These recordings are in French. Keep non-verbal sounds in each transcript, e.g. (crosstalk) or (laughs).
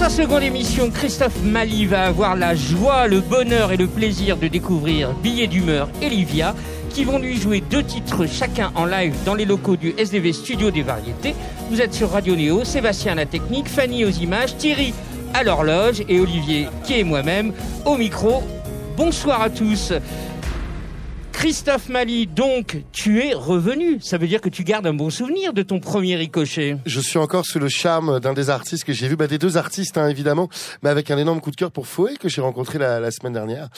sa seconde émission, Christophe Mali va avoir la joie, le bonheur et le plaisir de découvrir Billet d'humeur et Livia, qui vont lui jouer deux titres chacun en live dans les locaux du SDV Studio des Variétés. Vous êtes sur Radio Néo, Sébastien à la technique, Fanny aux images, Thierry à l'horloge et Olivier, qui est moi-même, au micro. Bonsoir à tous. Christophe Mali, donc, tu es revenu. Ça veut dire que tu gardes un bon souvenir de ton premier ricochet. Je suis encore sous le charme d'un des artistes que j'ai vu, bah, des deux artistes hein, évidemment, mais avec un énorme coup de cœur pour Foé que j'ai rencontré la, la, semaine dernière.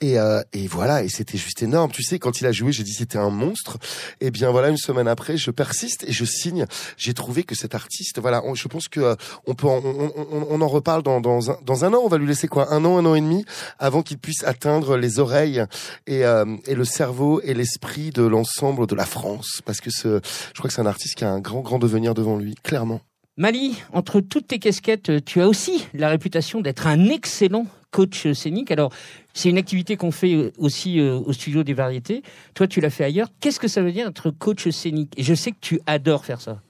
Et, euh, et voilà, et c'était juste énorme. Tu sais, quand il a joué, j'ai dit c'était un monstre. Et bien voilà, une semaine après, je persiste et je signe. J'ai trouvé que cet artiste, voilà, je pense que euh, on peut, en, on, on, on, en reparle dans, dans, un, dans un an. On va lui laisser quoi, un an, un an et demi, avant qu'il puisse atteindre les oreilles et, euh, et le cerveau et l'esprit de l'ensemble de la France. Parce que ce, je crois que c'est un artiste qui a un grand, grand devenir devant lui, clairement. Mali, entre toutes tes casquettes, tu as aussi la réputation d'être un excellent coach scénique. Alors, c'est une activité qu'on fait aussi euh, au studio des variétés. Toi, tu l'as fait ailleurs. Qu'est-ce que ça veut dire être coach scénique? Et je sais que tu adores faire ça.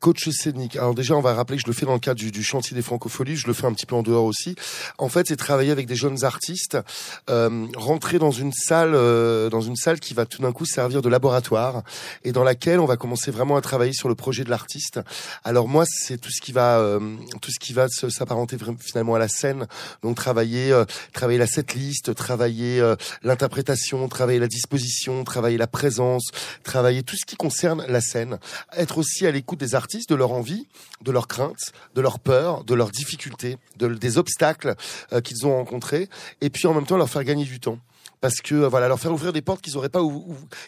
Coach scénique. Alors déjà, on va rappeler que je le fais dans le cadre du, chantier des francopholies. Je le fais un petit peu en dehors aussi. En fait, c'est travailler avec des jeunes artistes, euh, rentrer dans une salle, euh, dans une salle qui va tout d'un coup servir de laboratoire et dans laquelle on va commencer vraiment à travailler sur le projet de l'artiste. Alors moi, c'est tout ce qui va, euh, tout ce qui va s'apparenter finalement à la scène. Donc travailler, travailler la setlist, travailler l'interprétation, travailler la disposition, travailler la présence, travailler tout ce qui concerne la scène. Être aussi l'écoute des artistes, de leur envie, de leurs craintes, de leurs peurs, de leurs difficultés, de, des obstacles euh, qu'ils ont rencontrés, et puis en même temps leur faire gagner du temps parce que euh, voilà leur faire ouvrir des portes qu'ils auraient pas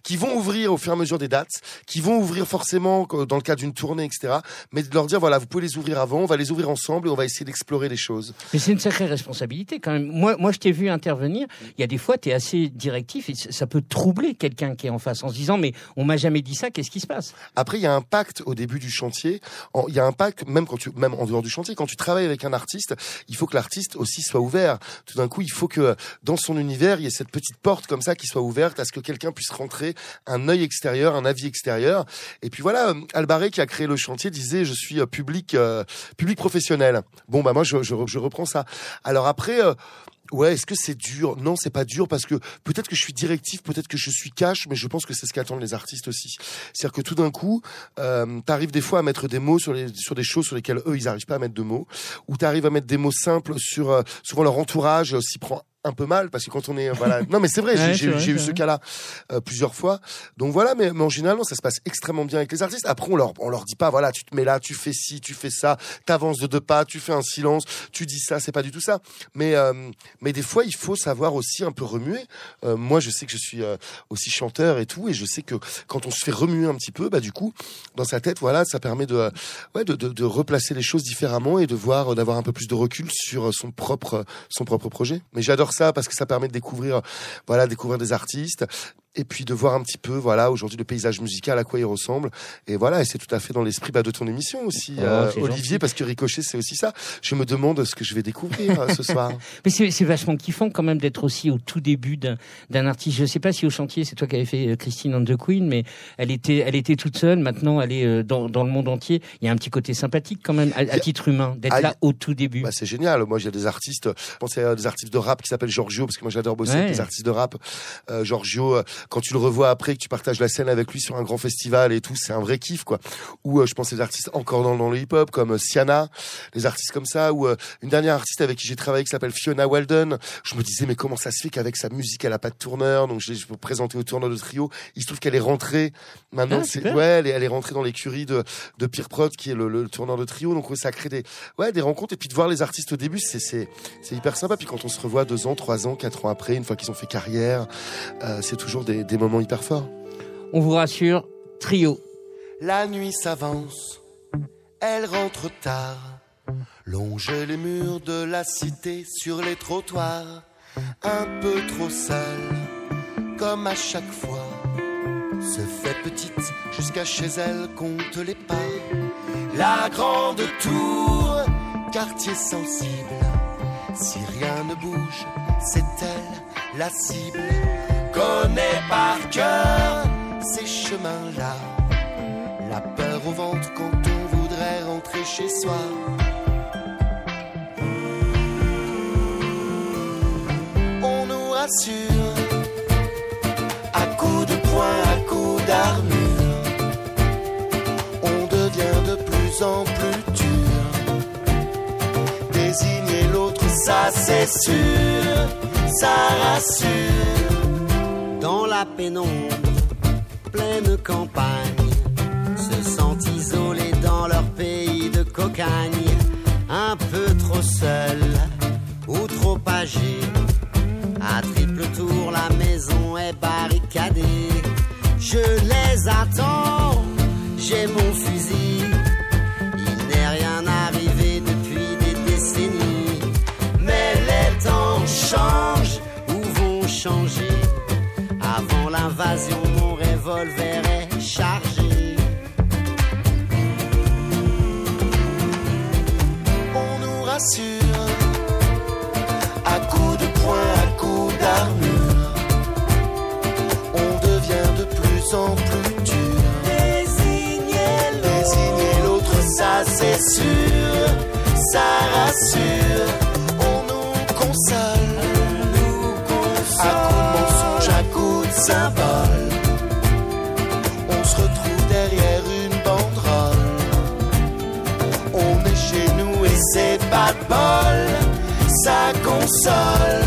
qui vont ouvrir au fur et à mesure des dates, qui vont ouvrir forcément dans le cas d'une tournée, etc. Mais de leur dire voilà vous pouvez les ouvrir avant, on va les ouvrir ensemble et on va essayer d'explorer les choses. Mais c'est une sacrée responsabilité quand même. Moi moi je t'ai vu intervenir. Il y a des fois tu es assez directif et ça peut troubler quelqu'un qui est en face en se disant mais on m'a jamais dit ça, qu'est-ce qui se passe? Après il y a un pacte au début du chantier. Il y a un pacte même quand tu même en dehors du chantier quand tu travailles avec un artiste, il faut que l'artiste aussi soit ouvert. Tout d'un coup il faut que dans son univers il y ait cette petite porte comme ça qui soit ouverte à ce que quelqu'un puisse rentrer un œil extérieur, un avis extérieur. Et puis voilà, euh, Albaré qui a créé le chantier disait je suis euh, public euh, public professionnel. Bon bah moi je, je, je reprends ça. Alors après Ouais, est-ce que c'est dur? Non, c'est pas dur parce que peut-être que je suis directif, peut-être que je suis cash, mais je pense que c'est ce qu'attendent les artistes aussi. C'est-à-dire que tout d'un coup, euh, t'arrives des fois à mettre des mots sur les sur des choses sur lesquelles eux ils arrivent pas à mettre de mots, ou t'arrives à mettre des mots simples sur souvent leur entourage s'y prend un peu mal parce que quand on est voilà. Non mais c'est vrai j'ai eu ce cas-là euh, plusieurs fois. Donc voilà mais, mais en général ça se passe extrêmement bien avec les artistes. Après on leur on leur dit pas voilà tu te mets là tu fais ci tu fais ça t'avances de deux pas tu fais un silence tu dis ça c'est pas du tout ça. Mais euh, mais des fois il faut savoir aussi un peu remuer. Euh, moi je sais que je suis aussi chanteur et tout et je sais que quand on se fait remuer un petit peu bah du coup dans sa tête voilà ça permet de ouais de, de, de replacer les choses différemment et de voir d'avoir un peu plus de recul sur son propre son propre projet. Mais j'adore ça parce que ça permet de découvrir, voilà, découvrir des artistes et puis de voir un petit peu, voilà, aujourd'hui le paysage musical à quoi il ressemble. Et voilà, et c'est tout à fait dans l'esprit bah, de ton émission aussi, oh, euh, Olivier, parce que Ricochet, c'est aussi ça. Je me demande ce que je vais découvrir euh, ce soir. (laughs) Mais c'est vachement kiffant quand même d'être aussi au tout début d'un artiste. Je sais pas si au chantier, c'est toi qui avais fait euh, Christine and the Queen, mais elle était, elle était toute seule. Maintenant, elle est dans, dans le monde entier. Il y a un petit côté sympathique quand même, à, titre humain, d'être là au tout début. Bah, c'est génial. Moi, j'ai des artistes, je pense à des artistes de rap qui s'appellent Giorgio, parce que moi j'adore bosser avec des artistes de rap. Giorgio, quand tu le revois après, que tu partages la scène avec lui sur un grand festival et tout, c'est un vrai kiff, quoi. Ou euh, je pense des artistes encore dans, dans le hip-hop, comme euh, Siana, des artistes comme ça, ou euh, une dernière artiste avec qui j'ai travaillé qui s'appelle Fiona Walden. Je me disais, mais comment ça se fait qu'avec sa musique, elle a pas de tourneur, donc je l'ai présenté au tourneur de trio. Il se trouve qu'elle est rentrée, maintenant, ah, c'est, ouais, elle est, elle est, rentrée dans l'écurie de, de Pierre Prod, qui est le, le, tourneur de trio, donc ça crée des, ouais, des rencontres, et puis de voir les artistes au début, c'est, c'est, c'est hyper sympa. Puis quand on se revoit deux ans, trois ans, quatre ans après, une fois qu'ils ont fait carrière, euh, c'est toujours des, des moments hyper forts. On vous rassure, trio. La nuit s'avance, elle rentre tard, longe les murs de la cité sur les trottoirs, un peu trop seule, comme à chaque fois. Se fait petite jusqu'à chez elle, compte les pas. La grande tour, quartier sensible. Si rien ne bouge, c'est elle la cible connais par cœur ces chemins-là. La peur au ventre quand on voudrait rentrer chez soi. On nous rassure à coups de poing, à coups d'armure. On devient de plus en plus dur. Désigner l'autre, ça c'est sûr, ça rassure. Dans la pénombre, pleine campagne, se sentent isolés dans leur pays de cocagne, un peu trop seuls ou trop âgés. À triple tour, la maison est barricadée. Je les attends, j'ai mon fusil. Il n'est rien arrivé depuis des décennies. Mais les temps changent ou vont changer. Avant l'invasion, mon revolver est chargé. on nous rassure. À coups de poing, à coups d'armure, on devient de plus en plus dur. Désignez Désigner l'autre, ça c'est sûr, ça rassure. Bol, ça console.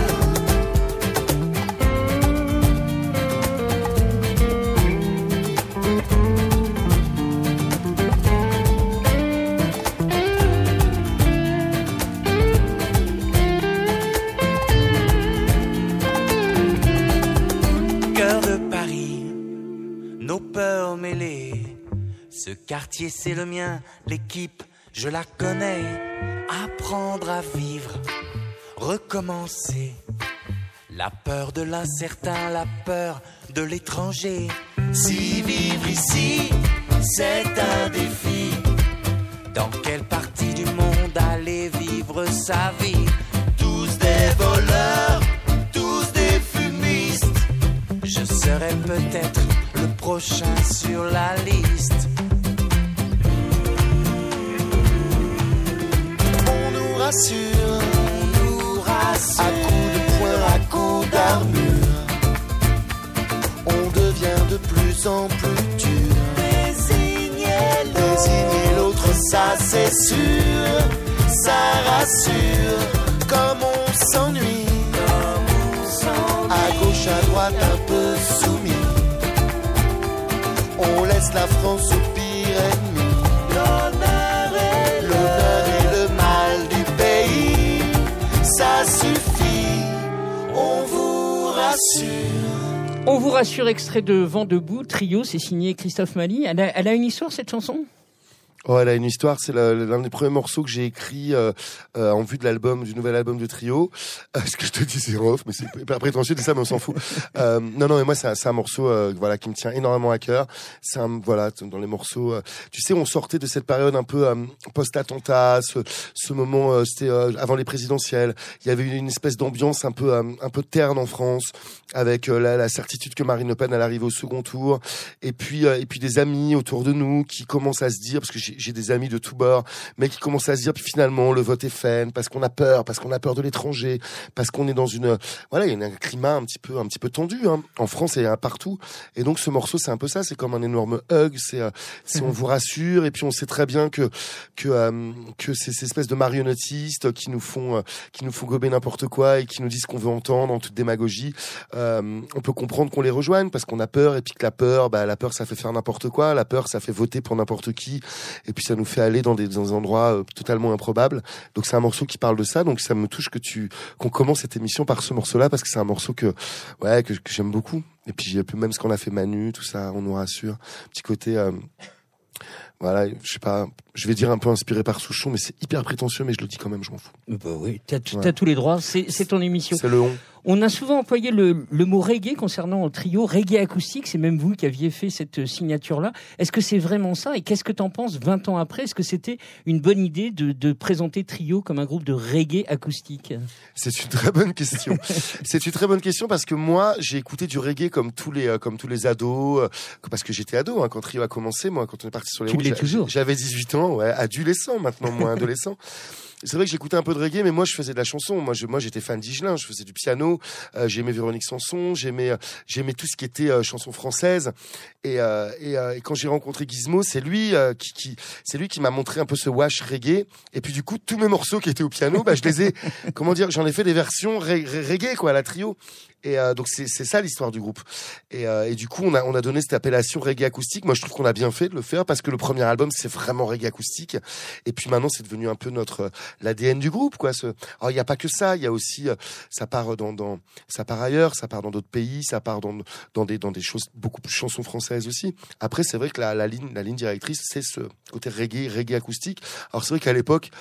Cœur de Paris, nos peurs mêlées. Ce quartier c'est le mien, l'équipe je la connais. Apprendre à vivre, recommencer. La peur de l'incertain, la peur de l'étranger. Si vivre ici, c'est un défi. Dans quelle partie du monde aller vivre sa vie? Tous des voleurs, tous des fumistes. Je serai peut-être le prochain sur la liste. Rassure, on nous rassure. À coups de poing, à coups d'armure, on devient de plus en plus dur. Désigner l'autre, ça c'est sûr, ça rassure. Comme on s'ennuie, à gauche, à droite, un peu soumis. On laisse la France au pire On vous rassure, extrait de Vent debout, trio, c'est signé Christophe Mali. Elle a une histoire cette chanson? Oh, elle a une histoire. C'est l'un des premiers morceaux que j'ai écrit euh, euh, en vue de l'album, du nouvel album de Trio. Euh, ce que je te dis, c'est off, mais c'est hyper prétentieux de ça, mais on s'en fout. Euh, non, non, mais moi, c'est un, un morceau, euh, voilà, qui me tient énormément à cœur. C'est un, voilà, dans les morceaux. euh, tu sais, on sortait de cette période un peu post-attentat, ce, ce moment, c'était avant les présidentielles. Il y avait une espèce d'ambiance un peu, un peu terne en France, avec la, la certitude que Marine Le Pen allait arriver au second tour, et puis, et puis des amis autour de nous qui commencent à se dire, parce que j'ai j'ai des amis de tous bords, mais qui commencent à se dire, puis finalement, le vote est fait, parce qu'on a peur, parce qu'on a peur de l'étranger, parce qu'on est dans une, voilà, il y a un climat un petit peu, un petit peu tendu, hein, en France et partout. Et donc, ce morceau, c'est un peu ça, c'est comme un énorme hug, c'est, euh, c'est on vous rassure, et puis on sait très bien que, que, euh, que ces, ces espèces de marionnettistes qui nous font, euh, qui nous font gober n'importe quoi et qui nous disent ce qu'on veut entendre en toute démagogie, euh, on peut comprendre qu'on les rejoigne parce qu'on a peur et puis que la peur, bah, la peur, ça fait faire n'importe quoi, la peur, ça fait voter pour n'importe qui, et puis ça nous fait aller dans des, endroits euh, totalement improbables. Donc c'est un morceau qui parle de ça, donc ça me touche que tu qu'on commence cette émission par ce morceau-là parce que c'est un morceau que ouais que, que j'aime beaucoup. Et puis même ce qu'on a fait Manu, tout ça, on nous rassure. Petit côté euh, voilà, je sais pas, je vais dire un peu inspiré par Souchon, mais c'est hyper prétentieux, mais je le dis quand même, je m'en fous. Bah oui, t'as Ouais. tous les droits, c'est ton émission. C'est le on. On a souvent employé le, le mot reggae concernant le trio, reggae acoustique, c'est même vous qui aviez fait cette signature-là. Est-ce que c'est vraiment ça Et qu'est-ce que t'en penses 20 ans après? Est-ce que c'était une bonne idée de, de présenter Trio comme un groupe de reggae acoustique? C'est une très bonne question. (laughs) c'est une très bonne question parce que moi, j'ai écouté du reggae comme tous les, euh, comme tous les ados, euh, parce que j'étais ado hein, quand Trio a commencé. Moi, quand on est parti sur les Tu routes. J'avais 18 ans, adolescent maintenant, moins adolescent. (laughs) c'est vrai que j'écoutais un peu de reggae, mais moi je faisais de la chanson. Moi, je, moi j'étais fan d'Igelin, je faisais du piano, euh, j'aimais Véronique Sanson, j'aimais, euh, j'aimais tout ce qui était euh, chanson française. Et, euh, et, euh, et quand j'ai rencontré Gizmo, c'est lui euh, qui, qui c'est lui qui m'a montré un peu ce wash reggae. Et puis du coup, tous mes morceaux qui étaient au piano, bah, je les ai, (laughs) comment dire, j'en ai fait des versions reggae quoi, à la trio. Et euh, donc c'est c'est ça l'histoire du groupe. Et, euh, et du coup, on a on a donné cette appellation reggae acoustique. Moi, je trouve qu'on a bien fait de le faire parce que le premier album c'est vraiment reggae acoustique. Et puis maintenant, c'est devenu un peu notre l'ADN du groupe quoi. Ce... Alors il y a pas que ça, il y a aussi euh, ça part dans ça part ailleurs, ça part dans d'autres pays, ça part dans dans des dans des choses beaucoup plus chansons françaises aussi. Après, c'est vrai que la, la ligne la ligne directrice c'est ce côté reggae reggae acoustique. Alors c'est vrai qu'à l'époque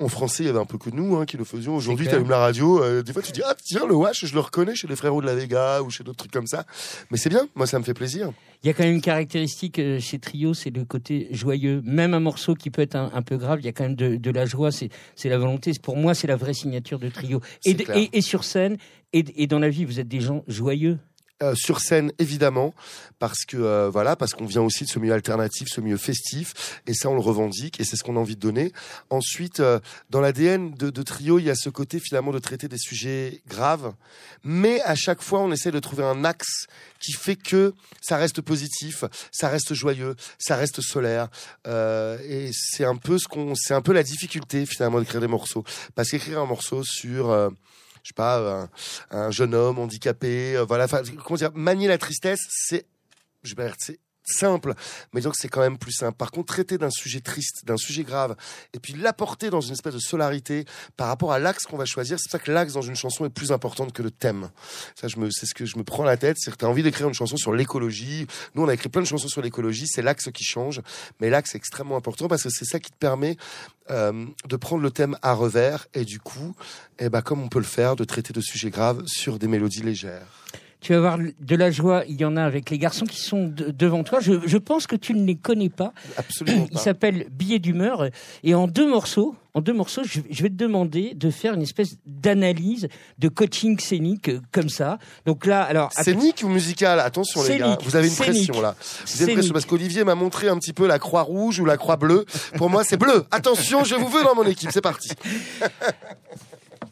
en français, il y avait un peu que nous hein, qui le faisions. Aujourd'hui, tu allumes la radio, euh, des fois tu dis ah tiens le wash, je le reconnais chez les frérots de la Vega ou chez d'autres trucs comme ça. Mais c'est bien, moi ça me fait plaisir. Il y a quand même une caractéristique euh, chez Trio, c'est le côté joyeux. Même un morceau qui peut être un, un peu grave, il y a quand même de, de la joie. C'est la volonté. Pour moi, c'est la vraie signature de Trio. Et, sur scène et, et dans la vie, vous êtes des gens joyeux. Euh, sur scène évidemment parce que euh, voilà parce qu'on vient aussi de ce milieu alternatif ce milieu festif et ça on le revendique et c'est ce qu'on a envie de donner. Ensuite euh, dans l'ADN de, de trio il y a ce côté finalement de traiter des sujets graves mais à chaque fois on essaie de trouver un axe qui fait que ça reste positif ça reste joyeux ça reste solaire et c'est un peu ce qu'on c'est un peu la difficulté finalement d'écrire des morceaux. Parce qu'écrire un morceau sur je sais pas, un, un jeune homme handicapé, euh, voilà, comment dire, manier la tristesse, c'est, je vais c'est simple, mais donc c'est quand même plus simple. Par contre, traiter d'un sujet triste, d'un sujet grave, et puis l'apporter dans une espèce de solarité par rapport à l'axe qu'on va choisir, c'est pour ça que l'axe dans une chanson est plus importante que le thème. Ça, je me, c'est ce que je me prends la tête, c'est que as envie d'écrire une chanson sur l'écologie. Nous, on a écrit plein de chansons sur l'écologie, c'est l'axe qui change, mais l'axe est extrêmement important parce que c'est ça qui te permet euh, de prendre le thème à revers et du coup, eh ben, comme on peut le faire, de traiter de sujets graves sur des mélodies légères. Tu vas avoir de la joie. Il y en a avec les garçons qui sont de- devant toi. Je, je pense que tu ne les connais pas. Absolument Il s'appelle Billet d'humeur. Et en deux morceaux, en deux morceaux, je, je vais te demander de faire une espèce d'analyse de coaching scénique euh, comme ça. Donc là, alors Scénique ou musical? Attention les gars, vous avez une scénique. pression là. Vous avez une pression parce qu'Olivier m'a montré un petit peu la croix rouge ou la croix bleue. Pour moi, c'est bleu. Attention, je vous veux dans mon équipe. C'est parti. (laughs)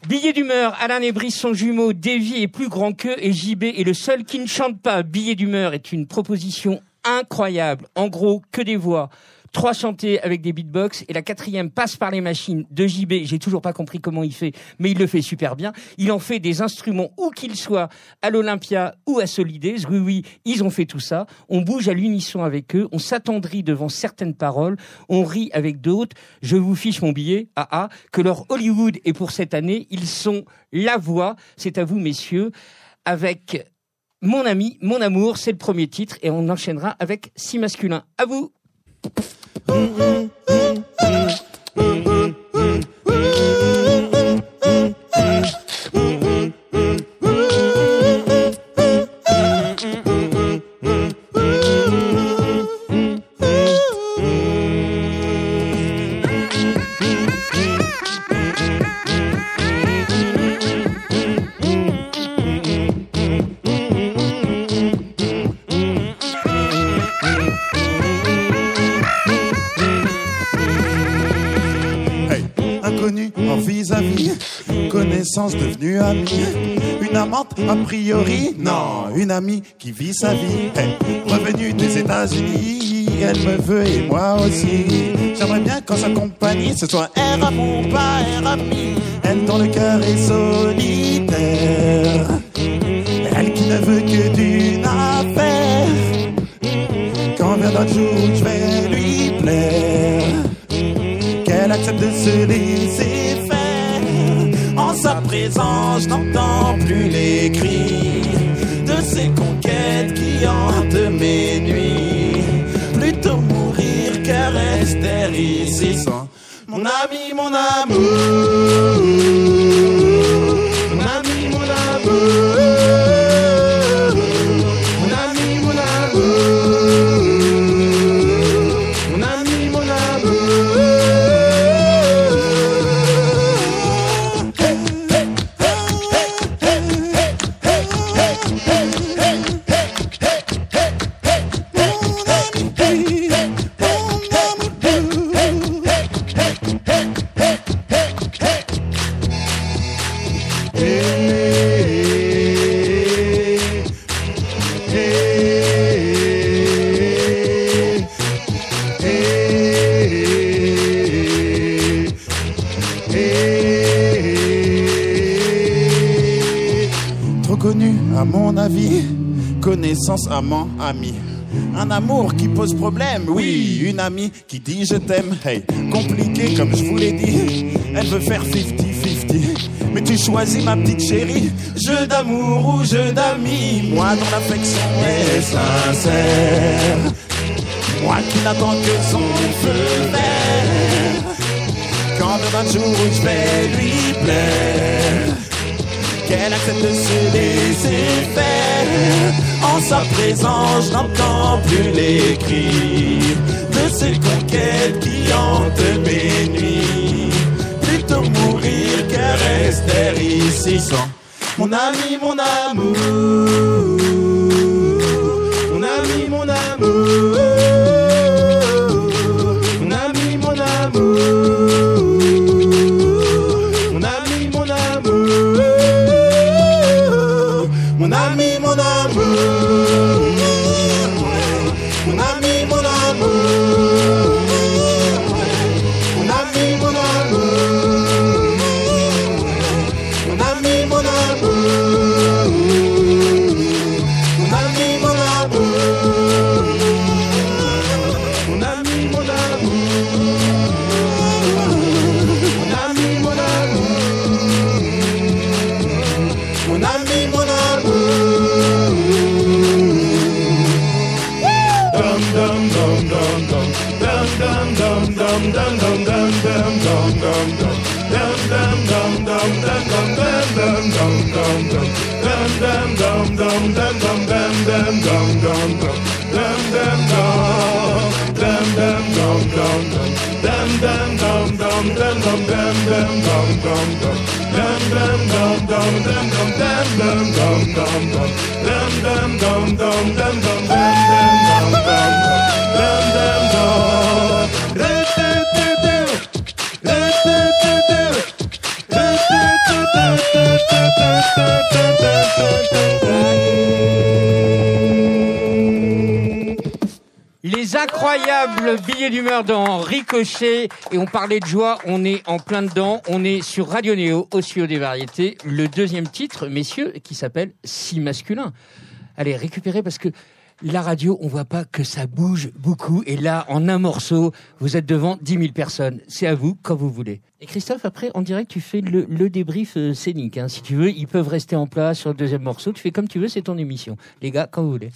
Billet d'humeur, Alain et Brice sont jumeaux, Davy est plus grand qu'eux et JB est le seul qui ne chante pas. Billet d'humeur est une proposition incroyable. En gros, que des voix. Trois chantés avec des beatbox et la quatrième passe par les machines de JB. J'ai toujours pas compris comment il fait, mais il le fait super bien. Il en fait des instruments où qu'ils soient, à l'Olympia ou à Solidays. Oui, oui, ils ont fait tout ça. On bouge à l'unisson avec eux. On s'attendrit devant certaines paroles. On rit avec d'autres. Je vous fiche mon billet. Ah ah. Que leur Hollywood est pour cette année. Ils sont la voix. C'est à vous, messieurs. Avec mon ami, mon amour, c'est le premier titre et on enchaînera avec si masculin. À vous. Hey, une amante a priori, non, une amie qui vit sa vie, revenue des États-Unis, elle me veut et moi aussi. J'aimerais bien qu'en sa compagnie, ce soit un amour, pas un ami, elle dont le cœur est solitaire, elle qui ne veut que d'une affaire. Quand vient notre jour, je vais lui plaire. Qu'elle accepte de se laisser faire. En sa présence, je n'entends plus les cris de ces conquêtes qui hantent mes nuits. Plutôt mourir que rester ici mon ami, mon amour. sens amant, ami. Un amour qui pose problème, oui, une amie qui dit je t'aime, hey, compliqué comme je vous l'ai dit, elle veut faire 50-50, mais tu choisis ma petite chérie, jeu d'amour ou jeu d'amis, moi ton affection est sincère, moi qui n'attends que son feu vert, quand demain jour où je vais lui plaire qu'elle accepte de céder ses faits. En sa présence, je n'entends plus les cris de ces conquêtes qui hantent mes nuits. Plutôt mourir que rester ici sans mon ami, mon amour. Les billets d'humeur dans Ricochet. Et on parlait de joie, on est en plein dedans. On est sur Radio Néo, au des variétés. Le deuxième titre, messieurs, qui s'appelle Si masculin. Allez, récupérez parce que la radio, on voit pas que ça bouge beaucoup. Et là, en un morceau, vous êtes devant 10 000 personnes. C'est à vous, quand vous voulez. Et Christophe, après, en direct, tu fais le, le débrief euh, scénique. Hein. Si tu veux, ils peuvent rester en place sur le deuxième morceau. Tu fais comme tu veux, c'est ton émission. Les gars, quand vous voulez.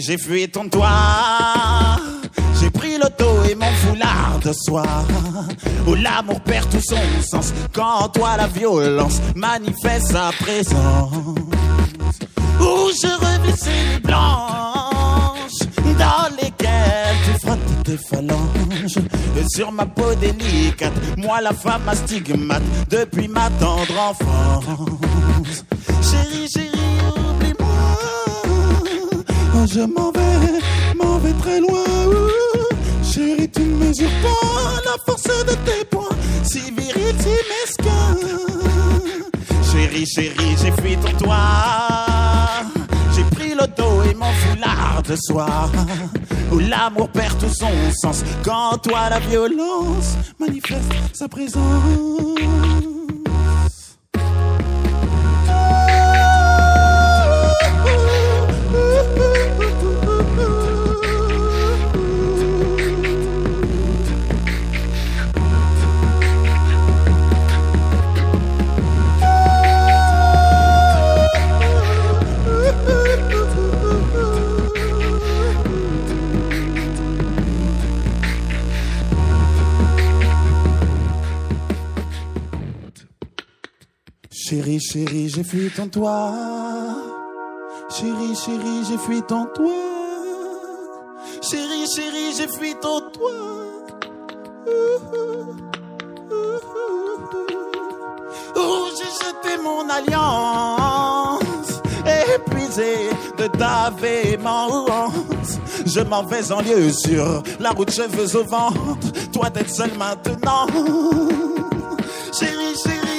J'ai fui ton toit. J'ai pris l'auto et mon foulard de soir. Où l'amour perd tout son sens. Quand toi la violence manifeste sa présence. Où je revis ces nuits blanches. Dans lesquelles tu frottes tes phalanges. Et sur ma peau délicate. Moi la femme à stigmate. Depuis ma tendre enfance. Chérie, chérie. Je m'en vais, m'en vais très loin. Chérie, tu ne mesures pas la force de tes poings, si viril, si mesquin. Chérie, chérie, j'ai fui ton toit. J'ai pris l'auto et mon foulard de soir. Où l'amour perd tout son sens quand toi la violence manifeste sa présence. Chérie, chérie, j'ai fui ton toit. Chérie, chérie, j'ai fui ton toit. Chérie, chérie, j'ai fui ton toit. Oh, j'ai jeté mon alliance, épuisé de ta véhémence. Je m'en vais en lieu sur la route, cheveux au ventre. Toi, d'être seule maintenant. Chérie, chérie,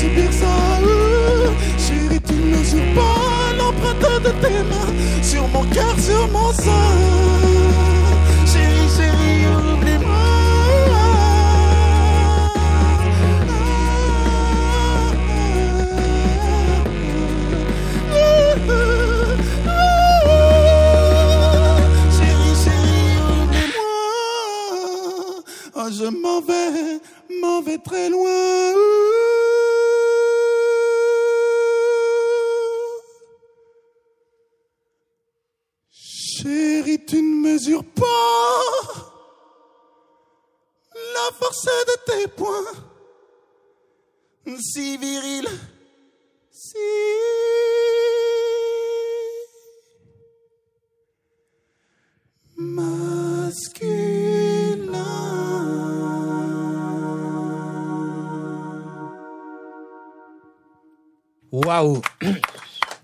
subir ça. Chérie, tu ne mesures pas l'empreinte de tes mains sur mon cœur, sur mon sein. Chérie, chérie, oublie-moi. Chérie, chérie, oublie-moi. Oh, je m'en vais, m'en vais très loin. Pas la force de tes poings. Si viril, si masculin. Waouh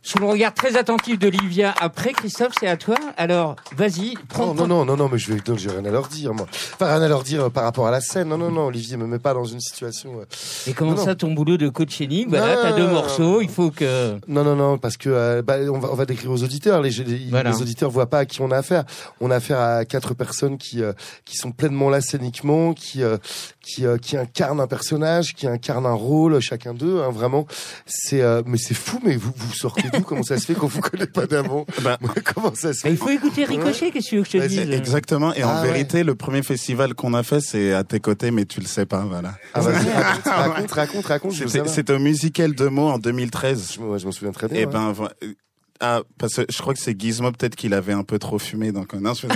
Sous le regard très attentif d'Olivia, après Christophe, c'est à toi. Alors, vas-y, prends Non, non, non, non, non, mais je vais, donc, j'ai rien à leur dire, moi. Enfin, rien à leur dire euh, par rapport à la scène. Non, non, non, Olivier me met pas dans une situation. euh, Et comment Non, non. ça, ton boulot de coaching? Voilà, Non, t'as deux morceaux, il faut que... Non, non, non, parce que euh, bah, on, va, on va décrire aux auditeurs. Les, les, Voilà. les auditeurs voient pas à qui on a affaire. On a affaire à quatre personnes qui euh, qui sont pleinement là scéniquement, qui euh, qui euh, qui incarnent un personnage, qui incarnent un rôle, chacun d'eux. Hein, vraiment, c'est euh, mais c'est fou. Mais vous vous sortez Comment ça se fait qu'on vous connaît pas d'avant Bah, Comment ça se fait il faut écouter Ricochet, qu'est-ce que je te Ouais, dise c'est Exactement. Et en Ah ouais. vérité, le premier festival qu'on a fait, c'est à tes côtés, mais tu le sais pas, voilà. ah, vas-y, (laughs) raconte, raconte, raconte, raconte. C'était au musical de mots en 2013. Je, me- je m'en souviens très bien. Et ouais. ben, euh, ah, parce que je crois que c'est Gizmo peut-être qu'il avait un peu trop fumé, donc non, je (laughs) Bah,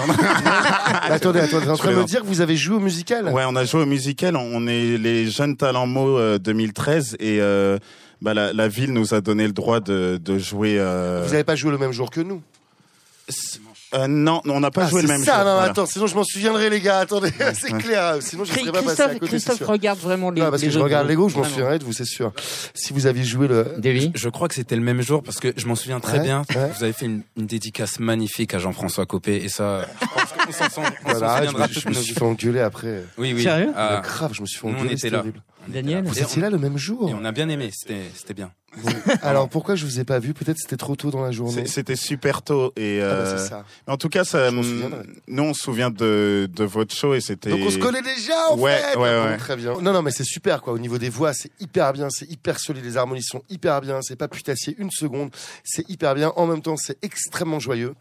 attendez, attendez, en train de me dire que vous avez joué au musical Ouais, on a joué au musical. On est les jeunes talents mots euh, 2013 et euh, bah, la, ville nous a donné le droit de, de jouer. euh, Vous n'avez pas joué le même jour que nous euh, non, non, on n'a pas Ah, joué le même ça, jour, non, voilà. attends, sinon je m'en souviendrai, les gars. Attendez, (laughs) c'est ouais. clair. Sinon, je ne serais pas passé à Christophe, côté. regarde vraiment les Non, parce que je regarde les groupes. je m'en souviendrai de vous, c'est sûr. Si vous aviez joué le. Davy Je crois que c'était le même jour parce que je m'en souviens très Ouais, bien. ouais. Vous avez fait une, une dédicace magnifique à Jean-François Copé et ça, je pense qu'on s'en sent- Voilà, je je me suis fait engueuler après. Oui, oui. Sérieux? Ah, Grave, je me suis fait nous, on engueuler. était là. Daniel Vous étiez là le même jour et on a bien aimé. C'était, c'était (laughs) Alors pourquoi je vous ai pas vu? Peut-être c'était trop tôt dans la journée. C'était super tôt et Ah bah, euh, ça. en tout cas, ça, nous on se souvient de, de votre show et c'était. Donc on se connaît déjà en Ouais, fait. ouais, Bon, ouais. Très bien. Non non mais c'est super quoi. Au niveau des voix, c'est hyper bien, c'est hyper solide. Les harmonies sont hyper bien. C'est pas putassier une seconde. C'est hyper bien. En même temps, c'est extrêmement joyeux.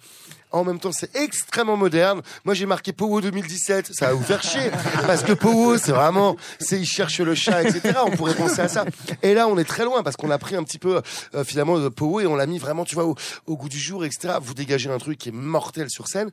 En même temps, c'est extrêmement moderne. Moi, j'ai marqué Powo 2017. Ça va vous faire chier. Parce que Powo, c'est vraiment, c'est, il cherche le chat, etc. On pourrait penser à ça. Et là, on est très loin parce qu'on a pris un petit peu, euh, finalement, de Powo et on l'a mis vraiment, tu vois, au, au goût du jour, etc. Vous dégagez un truc qui est mortel sur scène.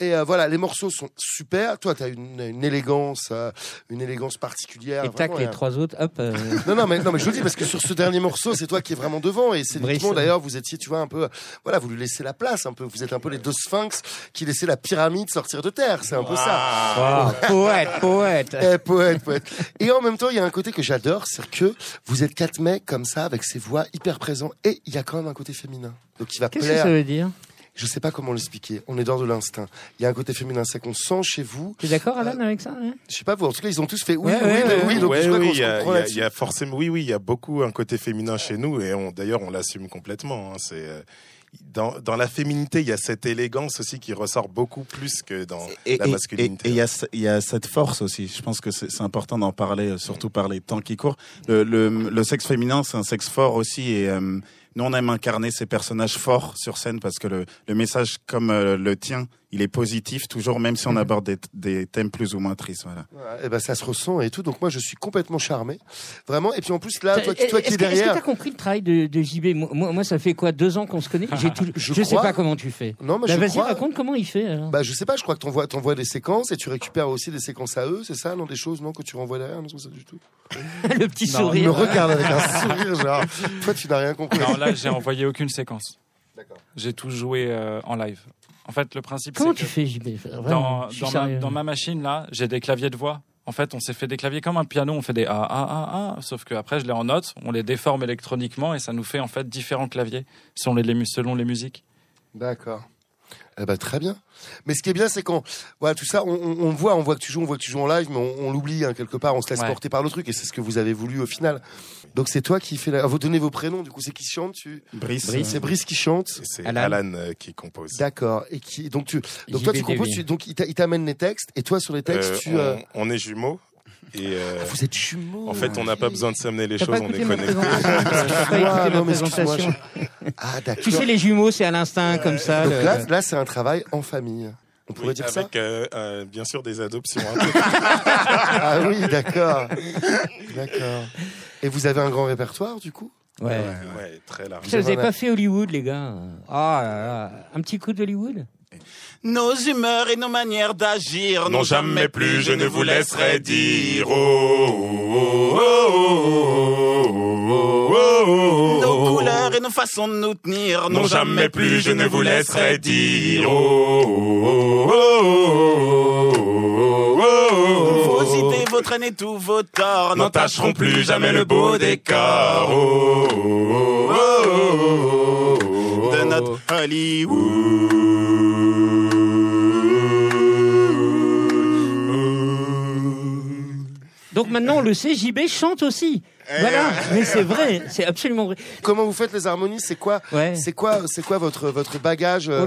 Et euh, voilà, les morceaux sont super. Toi, tu as une, une élégance, euh, une élégance particulière. Et tac, Vraiment, les trois autres, hop. euh, (laughs) non, non, mais non, mais je le dis parce que sur ce dernier morceau, c'est toi qui es vraiment devant et c'est d'ailleurs vous étiez, tu vois, un peu, voilà, vous lui laissez la place un peu. Vous êtes un peu les deux sphinx qui laissaient la pyramide sortir de terre. C'est un peu ça. wow, poète, poète. Eh, poète, poète. Et en même temps, il y a un côté que j'adore, c'est que vous êtes quatre mecs comme ça, avec ces voix hyper présents, et il y a quand même un côté féminin. Donc il va Qu'est-ce que ça veut dire? Je sais pas comment l'expliquer. On est dans de l'instinct. Il y a un côté féminin, c'est qu'on sent chez vous. Tu es d'accord, Alan, avec ça hein? Je sais pas vous. En tout cas, ils ont tous fait oui, Ouais, oui, ouais, oui. Donc Ouais, je crois oui, il y, y a- y forcément, oui, oui, il y a beaucoup un côté féminin chez nous et on, d'ailleurs on l'assume complètement. hein. c'est euh, dans, dans la féminité, il y a cette élégance aussi qui ressort beaucoup plus que dans Et la masculinité. et- il y, a ce- il y a cette force aussi. Je pense que c'est c'est important d'en parler, euh, surtout par les temps qui courent. Le, le, le sexe féminin, c'est un sexe fort aussi. Et euh, nous, on aime incarner ces personnages forts sur scène parce que le, le message, comme euh, le tien, il est positif toujours, même si on aborde des, des thèmes plus ou moins tristes. Voilà. Et ben ça se ressent et tout. Donc moi je suis complètement charmé, vraiment. Et puis en plus là, toi, qui- toi qui Est-ce es que- est-ce que derrière. t'as compris le travail de, de JB moi, moi, moi, ça fait quoi Deux ans qu'on se connaît? J'ai (laughs) tout- Je Je sais crois. pas comment tu fais. Non, mais Bah, je Vas-y, crois. raconte comment il fait. alors. Bah je sais pas, je crois que t'envoies t'envoies des séquences et tu récupères aussi des séquences à eux, c'est ça, non des choses non que tu renvoies derrière, non c'est pas ça du tout. (laughs) le petit Il me sourire. regarde avec un (laughs) sourire genre. Toi tu n'as rien compris. Non, là, j'ai envoyé aucune séquence. D'accord. J'ai tout joué euh, en live. En fait, le principe, Comment c'est tu que fais, JB Vraiment, dans, ma, sérieux. dans ma machine, là, j'ai des claviers de voix. En fait, on s'est fait des claviers comme un piano, on fait des A, A, A, A, sauf que après, je les en note, on les déforme électroniquement et ça nous fait en fait différents claviers selon les, les- selon les musiques. D'accord. Eh ben, très bien. Mais ce qui est bien, c'est quand voilà tout ça, on, on, on voit, on voit que tu joues, on voit que tu joues en live, mais on, on l'oublie hein, quelque part, on se laisse Ouais. porter par le truc, et c'est ce que vous avez voulu au final. Donc c'est toi qui fais. La... Vous donnez vos prénoms, du coup, c'est qui chante tu... Brice, Brice. C'est Brice qui chante. Et C'est Alan. Alan, euh, qui compose. D'accord. Et qui donc tu donc toi tu composes, tu- donc il t'a- il t'amène les textes, et toi sur les textes Euh, tu. euh, on, est jumeaux. Et euh, ah, vous êtes jumeaux. en fait, on n'a pas besoin de s'amener les choses, on est connectés. Ah, (laughs) non, présentation Ah d'accord. Tu sais, les jumeaux, c'est à l'instinct, comme ça. Donc le- là, là c'est un travail en famille. On pourrait Oui, dire ça. avec euh, euh, bien sûr des adoptions. hein. (laughs) Ah oui, d'accord. D'accord. Et vous avez un grand répertoire du coup? Ouais. ouais, très large. Vous avez pas fait Hollywood, les gars? Ah là là. Un petit coup d'Hollywood Nos humeurs et nos manières d'agir Non, jamais plus je ne vous laisserai dire. oh, oh, oh, oh, oh, Nos oh. couleurs et nos façons de nous tenir. Non, jamais plus je ne vous laisserai dire. Vos traînes et tous vos torts n'entacheront plus jamais le beau décor. oh, oh, oh, oh, de oh. notre Hollywood. Donc maintenant, le sait, JB chante aussi. Voilà, mais c'est vrai, c'est absolument vrai. Comment vous faites les harmonies C'est quoi Ouais. C'est quoi C'est quoi votre votre bagage euh,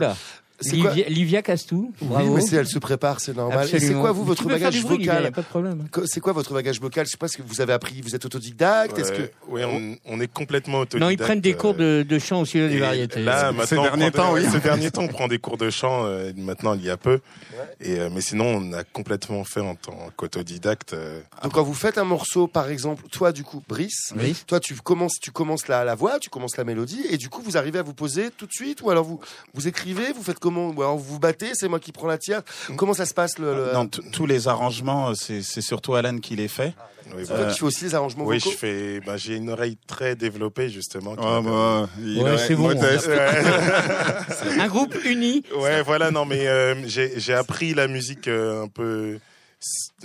Livia, Livia Castou, bravo. Oui, mais c'est- elle se prépare, c'est normal. Et c'est quoi vous votre bagage bruit, vocal pas de problème. Co- C'est quoi votre bagage vocal? Je sais pas ce que vous avez appris. Vous êtes autodidacte? Est-ce que ouais, on, on est complètement autodidacte. Non, ils prennent des cours euh, de, de chant au studio des variétés. Là, maintenant, Ces derniers temps, oui. (laughs) Ces derniers temps, on prend des cours de chant. euh, maintenant, il y a peu. Et euh, mais sinon, on a complètement fait en tant qu'autodidacte. euh, donc quand vous faites un morceau, par exemple, toi du coup, Brice, toi tu commences, tu commences la, la voix, tu commences la mélodie, et du coup vous arrivez à vous poser tout de suite, ou alors vous vous écrivez, vous faites comment, ou alors vous vous battez, c'est moi qui prends la tiare. Comment ça se passe le, le... Non, t- tous les arrangements, euh, c'est surtout Alan qui les fait. oui, Toi, voilà. tu fais aussi les arrangements Oui, vocaux. je fais. bah, j'ai une oreille très développée justement. qui Oh, bah, il Ouais, est c'est bon. modeste. (laughs) Un groupe uni. Ouais, voilà, non, mais euh, j'ai j'ai appris la musique euh, un peu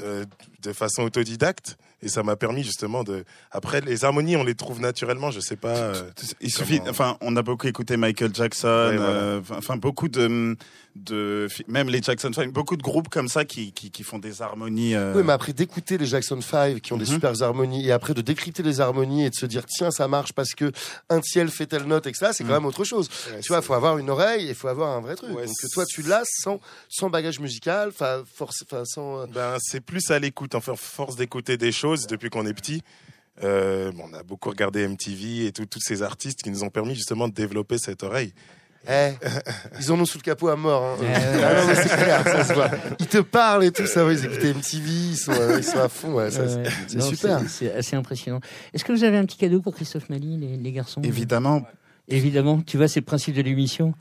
euh, de façon autodidacte. Et ça m'a permis justement de. Après, les harmonies, on les trouve naturellement, je sais pas. euh, Il suffit, Comment- enfin, on a beaucoup écouté Michael Jackson, Ouais, voilà. euh, enfin beaucoup de, de, même les Jackson 5, beaucoup de groupes comme ça qui, qui, qui font des harmonies. euh, Oui, mais après d'écouter les Jackson 5 qui ont des Mhm. super harmonies et après de décrypter les harmonies et de se dire tiens ça marche parce que un tiel fait telle note etc. C'est quand même autre chose. ouais, Tu vois, faut avoir une oreille et faut avoir un vrai truc. Ouais, Donc toi tu l'as sans sans bagage musical, enfin force, enfin sans. euh, Ben, c'est plus à l'écoute, enfin, force d'écouter des choses depuis qu'on est petit. Euh, on a beaucoup regardé MTV et tout- tous ces artistes qui nous ont permis justement de développer cette oreille. Eh, ils en ont sous le capot à mort. Hein. ouais. Ah non, mais c'est clair, ça se voit. Ils te parlent et tout ça. Ouais, ils écoutent MTV, ils sont, euh, ils sont à fond. Ouais, ça, Ouais, c'est- super. C'est assez impressionnant. Est-ce que vous avez un petit cadeau pour Christophe Mali, les, les garçons? Évidemment, Évidemment, tu vois, c'est le principe de l'émission.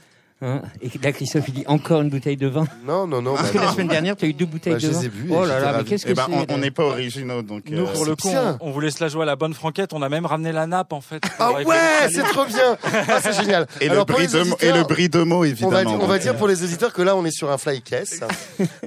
Hein et là, Christophe, il dit encore une bouteille de vin. Non, non, non. Parce bah que la semaine dernière, tu as eu deux bouteilles Bah, je de les vin. ai bues et oh là là, mais qu'est-ce que eh ben, c'est on- n'est pas originaux, donc. Nous, euh, pour le coup, on, on voulait se la jouer à la bonne franquette. On a même ramené la nappe, en fait. Ah ouais, c'est trop bien. Ah, c'est génial. (laughs) et, le Alors, bris les de, mots- et auditeurs, le bris de mots, On évidemment. va, on va dire pour les auditeurs que là, on est sur un fly case.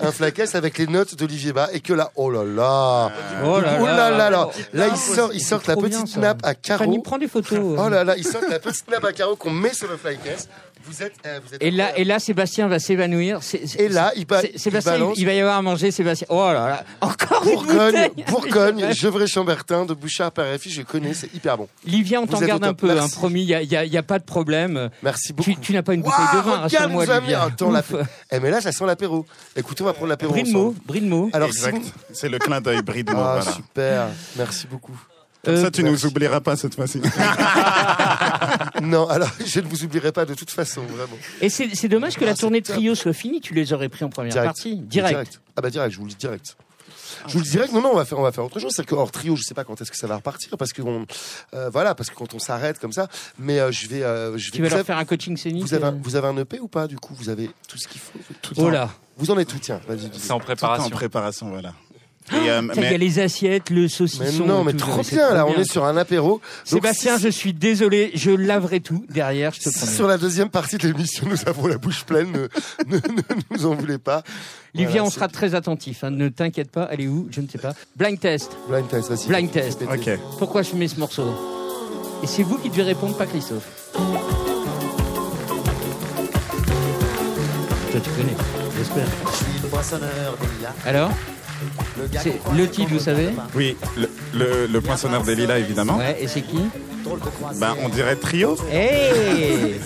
un fly case avec les notes d'Olivier Bas et que là, oh là là. Oh là Oh là là là. ils sortent, c'est sortent la petite nappe à carreaux. prends des photos. Oh là là, ils sortent la petite nappe à carreaux qu'on met sur le fly case. Vous êtes, vous êtes Et là, et là, Sébastien va s'évanouir. Et là, il, ba- c'est- il Sébastien, il, balance il va y avoir à manger, Sébastien. Oh là là, encore une Bourgogne, bouteille. Bourgogne, Gevrey-Chambertin de Bouchard par RFI, je connais, c'est hyper bon. Livia, on t'en garde un peu, hein, promis, il n'y a, pas de problème. Merci beaucoup. Tu, tu n'as pas une bouteille de vin, rassure-moi, Livia. Attends, eh, mais là, ça sent l'apéro. Écoutez, on va prendre l'apéro Bris de ensemble. mots, bris de mots. Alors. C'est le clin d'œil bris de mots, Ah, super. Merci beaucoup. Comme Euh, ça, tu merci. nous oublieras pas cette fois-ci. (laughs) (laughs) non, alors (laughs) je ne vous oublierai pas de toute façon, vraiment. Et c'est c'est dommage que Ah, la c'est tournée de trio soit finie. Tu les aurais pris en première Direct. partie. Direct. Ah bah direct, je vous le dis direct. Je vous le dis direct, non, non, on va faire, on va faire autre chose. C'est que hors trio, je sais pas quand est-ce que ça va repartir, parce que on, euh, voilà, parce que quand on s'arrête comme ça, mais euh, je vais, euh, je vais. Tu vas leur avez- faire un coaching scénique. Vous avez, un, euh, vous avez un EP ou pas du coup? Vous avez tout ce qu'il faut tout Oh là. Vous en êtes tout, tiens. C'est en Tout préparation. en préparation, voilà. Et, euh, Il y a les assiettes, le Mais saucisson. non, mais tout, trop bien là. On bien. est sur un apéro. Donc, Sébastien, si- je suis désolé, je laverai tout derrière, je te si sur la deuxième partie de l'émission, nous avons la bouche pleine. Ne, ne, ne nous en voulez pas. Livia, Voilà, on sera très attentif. hein, Ne t'inquiète pas. Elle est où Je ne sais pas. Blind test. Blind test, vas-y. Blind test. Pourquoi je mets ce morceau? Et c'est vous qui devez répondre, pas Christophe. Toi, tu connais, j'espère. Je suis le poissonneur des. Alors? C'est le titre, vous savez. Oui, le, le, le poinçonneur des lilas, évidemment. Ouais, et c'est qui. Ben, on dirait trio. Hey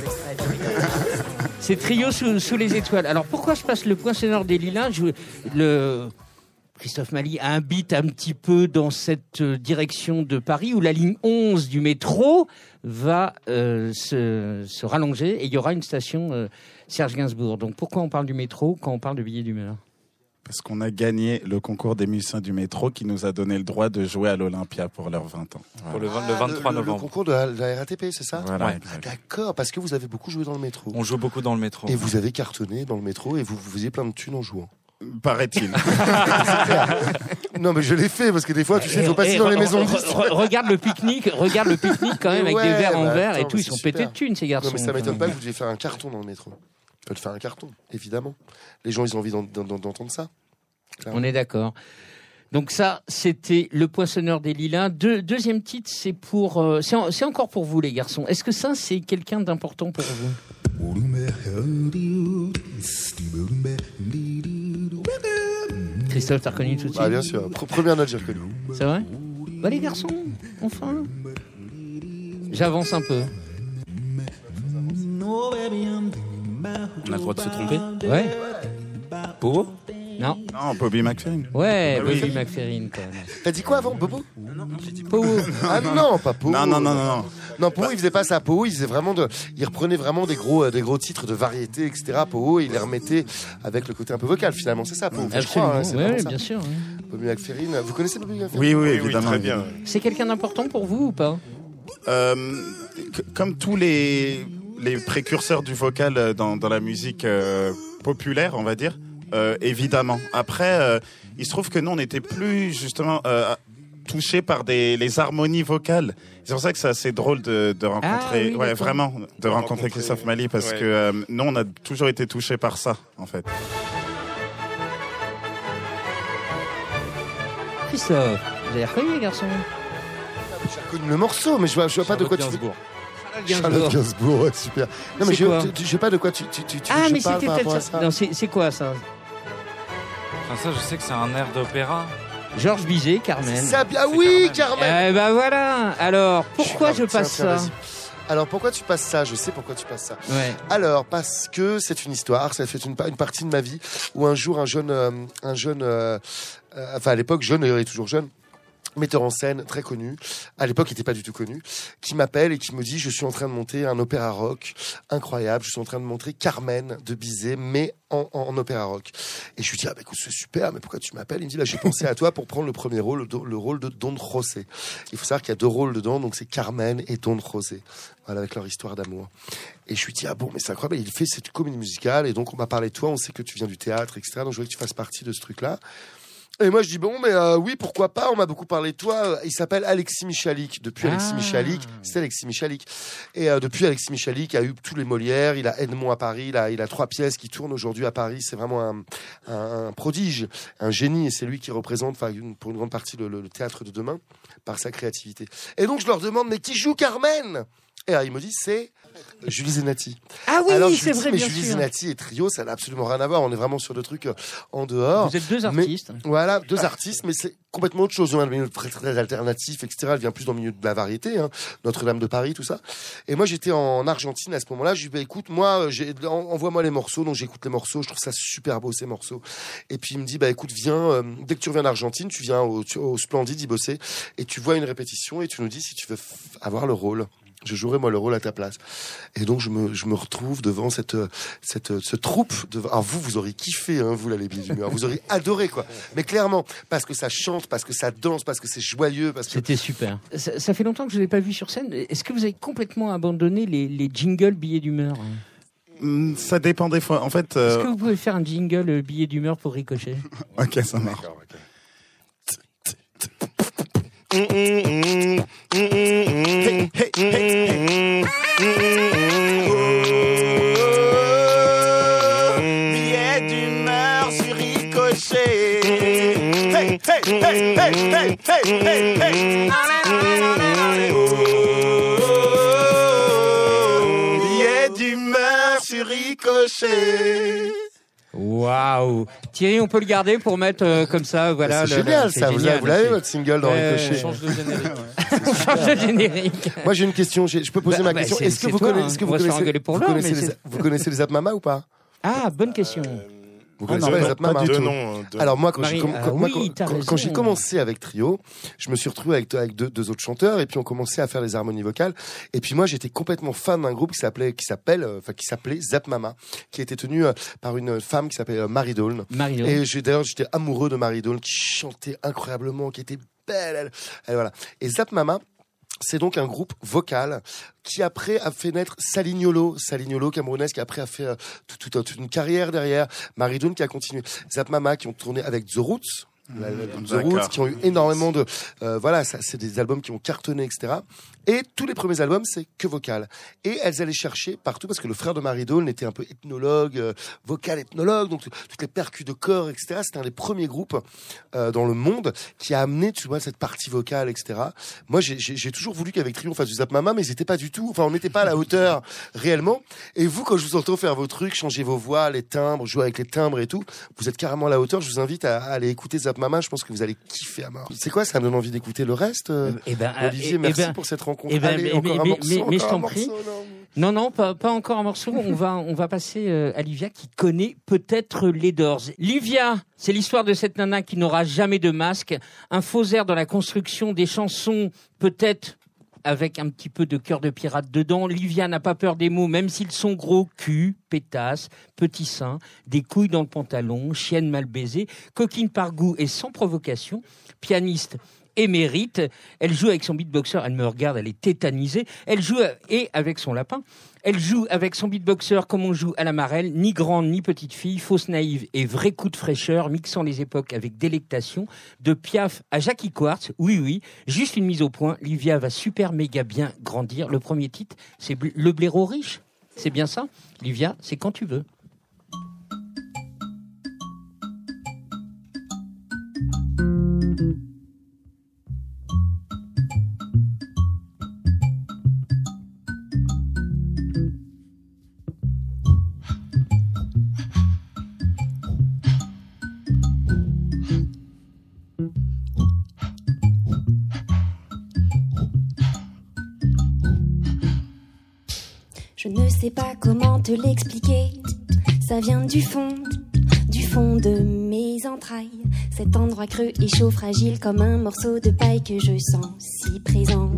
C'est trio sous, sous les étoiles. Alors pourquoi je passe le poinçonneur des lilas je, le... Christophe Mali a un beat un petit peu dans cette euh, direction de Paris où la ligne 11 du métro va euh, se, se rallonger et il y aura une station euh, Serge Gainsbourg. Donc pourquoi on parle du métro quand on parle de billets d'humeur Parce qu'on a gagné le concours des musiciens du métro qui nous a donné le droit de jouer à l'Olympia pour leurs 20 ans. Pour le, vingt- Ah, le 23 le, novembre. concours de la, de la RATP, c'est ça Voilà, Ouais. exact. D'accord, parce que vous avez beaucoup joué dans le métro. On joue beaucoup dans le métro. Et vous avez cartonné dans le métro et vous, vous faisiez plein de thunes en jouant. Paraît-il. (laughs) Non, mais je l'ai fait parce que des fois, tu sais, il faut passer dans les maisons. re- Regarde le pique-nique, regarde le pique-nique quand même (laughs) avec Ouais, des verres en bah, verre et tout. Ils sont c'est pétés super. de thunes ces garçons. Non, mais ça m'étonne pas que vous deviez faire un carton dans le métro. Faites faire un carton, évidemment. Les gens, ils ont envie d'en- d'en- d'entendre ça. On est d'accord. Donc ça, c'était le poinçonneur des lilas. Deux- deuxième titre, c'est pour, euh, c'est en- c'est encore pour vous les garçons. Est-ce que ça, c'est quelqu'un d'important pour vous? Christophe, t'as reconnu tout de suite? Ah, bien sûr. Pre- Première note, j'ai reconnu. C'est vrai? Bah les garçons, enfin. J'avance un peu. On a le droit de se tromper. Ouais Pour Non non, Bobby McFerrin. Ouais, Ah oui. Bobby McFerrin quand même. T'as dit quoi avant, Bobo? Powo. Ah non, pas Powo. Non, non, non, non, non. Non, Powo, il faisait pas ça. Powo, il faisait vraiment de, il reprenait vraiment des gros, euh, des gros titres de variété, etc. Powo, il les remettait avec le côté un peu vocal, finalement. C'est ça, Powo. Je Absolument, crois, hein, c'est ça. bien sûr. ouais. Bobby McFerrin. Vous connaissez Bobby McFerrin? Oui, oui, Oui, oui, évidemment. très bien. C'est quelqu'un d'important pour vous ou pas? Euh, c- comme tous les, les précurseurs du vocal euh, dans, dans la musique euh, populaire, on va dire, euh, évidemment. Après, euh, il se trouve que nous, on n'était plus justement euh, touchés par des, les harmonies vocales. C'est pour ça que c'est assez drôle de, de rencontrer, Ah oui, ouais, vraiment, de rencontrer rencontrer, Christophe Mali parce ouais. que euh, nous, on a toujours été touchés par ça, en fait. Christophe, vous avez reconnu les garçons? J'ai connu le morceau, mais je vois, je vois pas de quoi tu Gainsbourg. Charlotte Gainsbourg, super. Non, mais je, quoi tu- je sais pas de quoi tu, tu, tu, Ah, mais parle c'était par rapport à ça. Non, c'est quoi ça Enfin, ça, je sais que c'est un air d'opéra. Georges Bizet, Carmen. Ça, ah oui, Carmen. Eh ben voilà. Alors, pourquoi je passe ça. Alors pourquoi tu passes ça? Je sais pourquoi tu passes ça. Ouais. Alors parce que c'est une histoire, ça fait une partie de ma vie où un jour un jeune, euh, un jeune, euh, euh, enfin à l'époque jeune, il est toujours jeune, metteur en scène très connu, à l'époque il n'était pas du tout connu, qui m'appelle et qui me dit je suis en train de monter un opéra rock incroyable, je suis en train de montrer Carmen de Bizet mais en, opéra rock. Et je lui dis ah bah c'est super mais pourquoi tu m'appelles? Il me dit j'ai pensé à toi pour prendre le premier rôle, le, le rôle de Don José. Il faut savoir qu'il y a deux rôles dedans donc c'est Carmen et Don José. Voilà avec leur histoire d'amour. Et je lui dis ah bon mais c'est incroyable il fait cette comédie musicale et donc on m'a parlé de toi, on sait que tu viens du théâtre etc. Donc je voulais que tu fasses partie de ce truc là. Et moi, je dis, bon, mais euh, oui, pourquoi pas, on m'a beaucoup parlé de toi. Il s'appelle Alexis Michalik. Depuis Alexis Ah. Michalik, c'était Alexis Michalik. Et euh, depuis Alexis Michalik, il a eu tous les Molières, il a Edmond à Paris, il a, il a trois pièces qui tournent aujourd'hui à Paris. C'est vraiment un, un, un prodige, un génie, et c'est lui qui représente, une- pour une grande partie, le, le- le théâtre de demain, par sa créativité. Et donc, je leur demande, mais qui joue Carmen? Et alors, il me dit, c'est Julie Zenati. Ah oui, alors, c'est vrai, mais bien Julie sûr. Zenati et Trio, ça n'a absolument rien à voir. On est vraiment sur des trucs euh, en dehors. Vous êtes deux Mais- artistes. Voilà, deux artistes, mais c'est complètement autre chose. On a le milieu très, très alternatif, etc. Elle vient plus dans le milieu de la variété, hein. Notre-Dame de Paris, tout ça. Et moi, j'étais en Argentine à ce moment-là. Je lui ai dit, bah, écoute, moi, en- envoie-moi les morceaux. Donc, j'écoute les morceaux. Je trouve ça super beau, ces morceaux. Et puis, il me dit, bah, écoute, viens, euh, dès que tu reviens d'Argentine, tu viens au, au Splendide y bosser et tu vois une répétition et tu nous dis si tu veux avoir le rôle. Je jouerai moi le rôle à ta place. Et donc je me, je me retrouve devant cette, cette, ce troupe. De... Alors vous, vous aurez kiffé, hein, vous là les billets d'humeur, vous aurez (laughs) adoré quoi. Mais clairement, parce que ça chante, parce que ça danse, parce que c'est joyeux, parce que C'était super. Ça, ça fait longtemps que je ne l'ai pas vu sur scène. Est-ce que vous avez complètement abandonné les, les jingles billets d'humeur Hmm, Ça dépend des fois. En fait, Est-ce euh, que vous pouvez faire un jingle euh, billet d'humeur pour Ricochet? (laughs) Ok, ça marche. Billet d'humeur sur ricochet. Hey, hey, hey, hey, hey. Billet d'humeur sur ricochet. Waouh Thierry, on peut le garder pour mettre euh, comme ça, voilà. c'est génial ça. Vous génial, l'avez- vous l'avez votre single dans on change de générique. (laughs) On (laughs) change de générique. Moi j'ai une question. Je peux poser Bah, ma bah, question. Est-ce que vous connaissez, hein. On vous connaissez, vous connaissez les, vous connaissez les Zap Mama ou pas? Ah, bonne question. Vous Ah non, connaissez pas- du tout. euh, deux Alors moi, quand Marie- j'ai comm- ah oui, quand- j'ai commencé avec Trio, je me suis retrouvé avec, avec deux, deux autres chanteurs et puis on commençait à faire les harmonies vocales. Et puis moi, j'étais complètement fan d'un groupe qui s'appelait, qui s'appelle, euh, enfin qui s'appelait Zap Mama, qui était tenu euh, par une femme qui s'appelait euh, Marie Dawn. Et j'ai d'ailleurs j'étais amoureux de Marie Dawn qui chantait incroyablement, qui était belle. Elle, elle, voilà. Et Zap Mama. C'est donc un groupe vocal qui après a fait naître Salignolo, Salignolo camerounaise qui après a fait euh, toute une carrière derrière, Marie qui a continué, Zap Mama qui ont tourné avec The Roots, la- la- The. Roots qui ont eu énormément de euh, voilà, c'est des albums qui ont cartonné etc. Et tous les premiers albums c'est que vocal. Et elles allaient chercher partout parce que le frère de Marie Dawn était un peu ethnologue, euh, vocal ethnologue, donc toutes les percus de corps etc. C'était un des premiers groupes euh, dans le monde qui a amené tu vois cette partie vocale etc. Moi j'ai- toujours voulu qu'avec Trio on fasse du Zap Mama mais c'était pas du tout, enfin on n'était pas à la hauteur réellement. Et vous quand je vous entends faire vos trucs, changer vos voix, les timbres, jouer avec les timbres et tout, vous êtes carrément à la hauteur. Je vous invite à, à aller écouter Zap Mama. Je pense que vous allez kiffer à mort. C'est quoi? Ça me donne envie d'écouter le reste. euh, Eh ben, Olivier, eh- eh merci ben, pour cette rencontre. Eh ben, Allez, mais- encore mais- un mais- morceau, mais- mais je t'en prie. non. Non, non, pas, pas encore un morceau. On va, on va passer euh, à Livia qui connaît peut-être les Doors. Livia, c'est l'histoire de cette nana qui n'aura jamais de masque, un faux air dans la construction des chansons, peut-être avec un petit peu de cœur de pirate dedans. Livia n'a pas peur des mots, même s'ils sont gros, cul, pétasse, petit sein, des couilles dans le pantalon, chienne mal baisée, coquine par goût et sans provocation, pianiste émérite. Elle joue avec son beatboxer. Elle me regarde, elle est tétanisée. Elle joue et avec son lapin. Elle joue avec son beatboxer comme on joue à la marelle, ni grande ni petite fille, fausse naïve et vrai coup de fraîcheur, mixant les époques avec délectation. De Piaf à Jackie Quartz, oui oui, juste une mise au point. Livia va super méga bien grandir. Le premier titre, c'est Le blaireau riche. C'est bien ça? Livia, c'est quand tu veux. Te. Ça vient du fond, du fond de mes entrailles. Cet endroit creux et chaud, fragile comme un morceau de paille que je sens si présent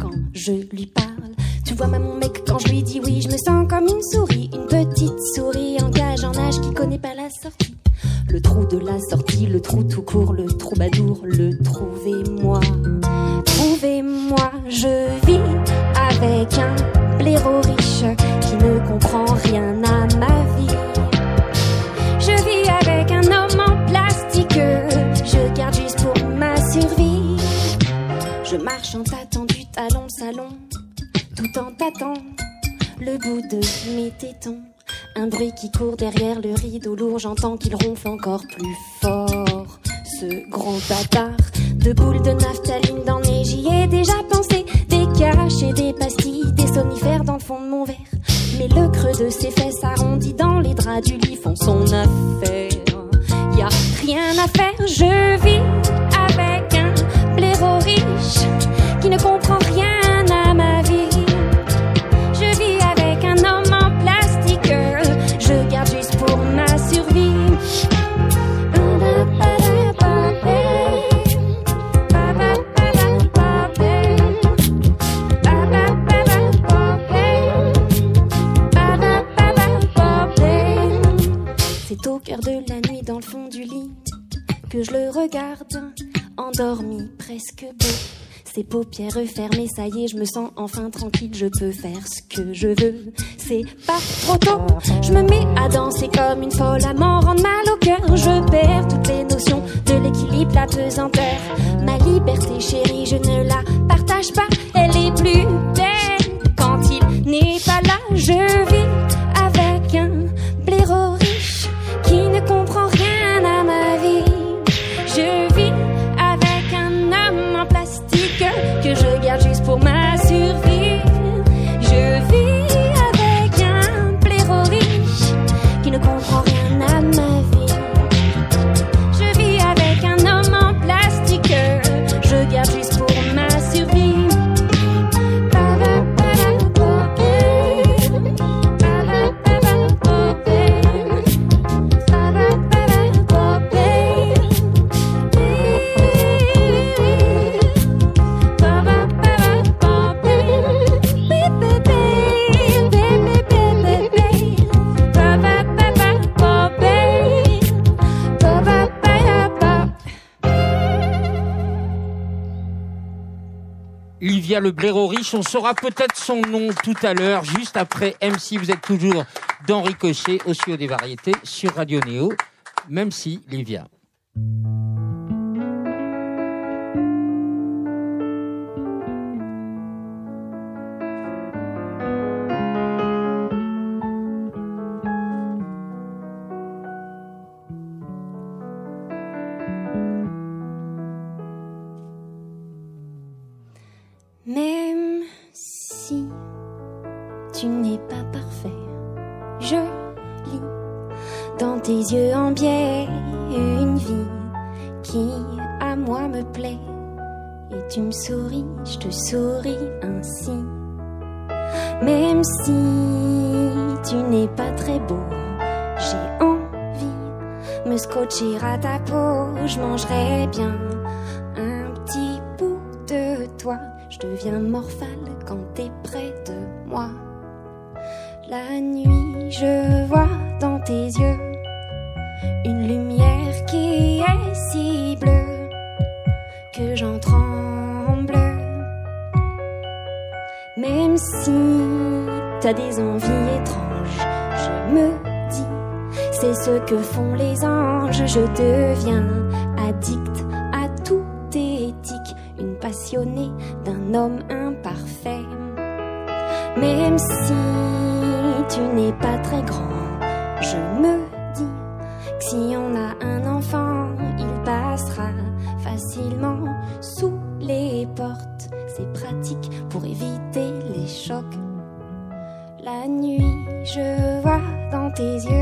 quand je lui parle. Tu vois, mon mec, quand je lui dis oui, je me sens comme une souris, une petite souris en cage en âge qui connaît pas la sortie. Le trou de la sortie, le trou tout court, le troubadour, le trouvez-moi. Trouvez-moi, je vis avec un blaireau riche qui ne comprend rien à ma vie. Je vis avec un homme en plastique, je garde juste pour ma survie. Je marche en tâtant du talon salon, tout en tâtant le bout de mes tétons. Un bruit qui court derrière le rideau lourd, j'entends qu'il ronfle encore plus fort. Ce gros bâtard de boules de naphtaline dans nez, j'y ai déjà pensé. Et des pastilles, des somnifères dans le fond de mon verre. Mais le creux de ses fesses arrondis dans les draps du lit font son affaire. Y a rien à faire, je vis avec un blaireau riche qui ne comprend rien Au cœur de la nuit dans le fond du lit que je le regarde, endormi, presque beau. Ses paupières fermées, ça y est, je me sens enfin tranquille, je peux faire ce que je veux. C'est pas trop tôt, je me mets à danser comme une folle, à m'en rendre mal au cœur. Je perds toutes les notions de l'équilibre, la pesanteur. Ma liberté chérie, je ne la partage pas, elle est plus belle quand il n'est pas là. Je vis le blaireau riche, on saura peut-être son nom tout à l'heure, juste après MC. Vous êtes toujours dans Ricochet, au studio des variétés, sur Radio Néo, même si Livia. Même si tu n'es pas parfait, je lis dans tes yeux en biais une vie qui à moi me plaît. Et tu me souris, je te souris ainsi. Même si tu n'es pas très beau, j'ai envie me scotcher à ta peau. Je mangerai bien un petit bout de toi. Je deviens morphale quand t'es près de moi. La nuit, je vois dans tes yeux une lumière qui est si bleue que j'en tremble. Même si t'as des envies étranges, je me dis, c'est ce que font les anges. Je deviens addict passionnée d'un homme imparfait. Même si tu n'es pas très grand, je me dis que si on a un enfant, il passera facilement sous les portes. C'est pratique pour éviter les chocs. La nuit, je vois dans tes yeux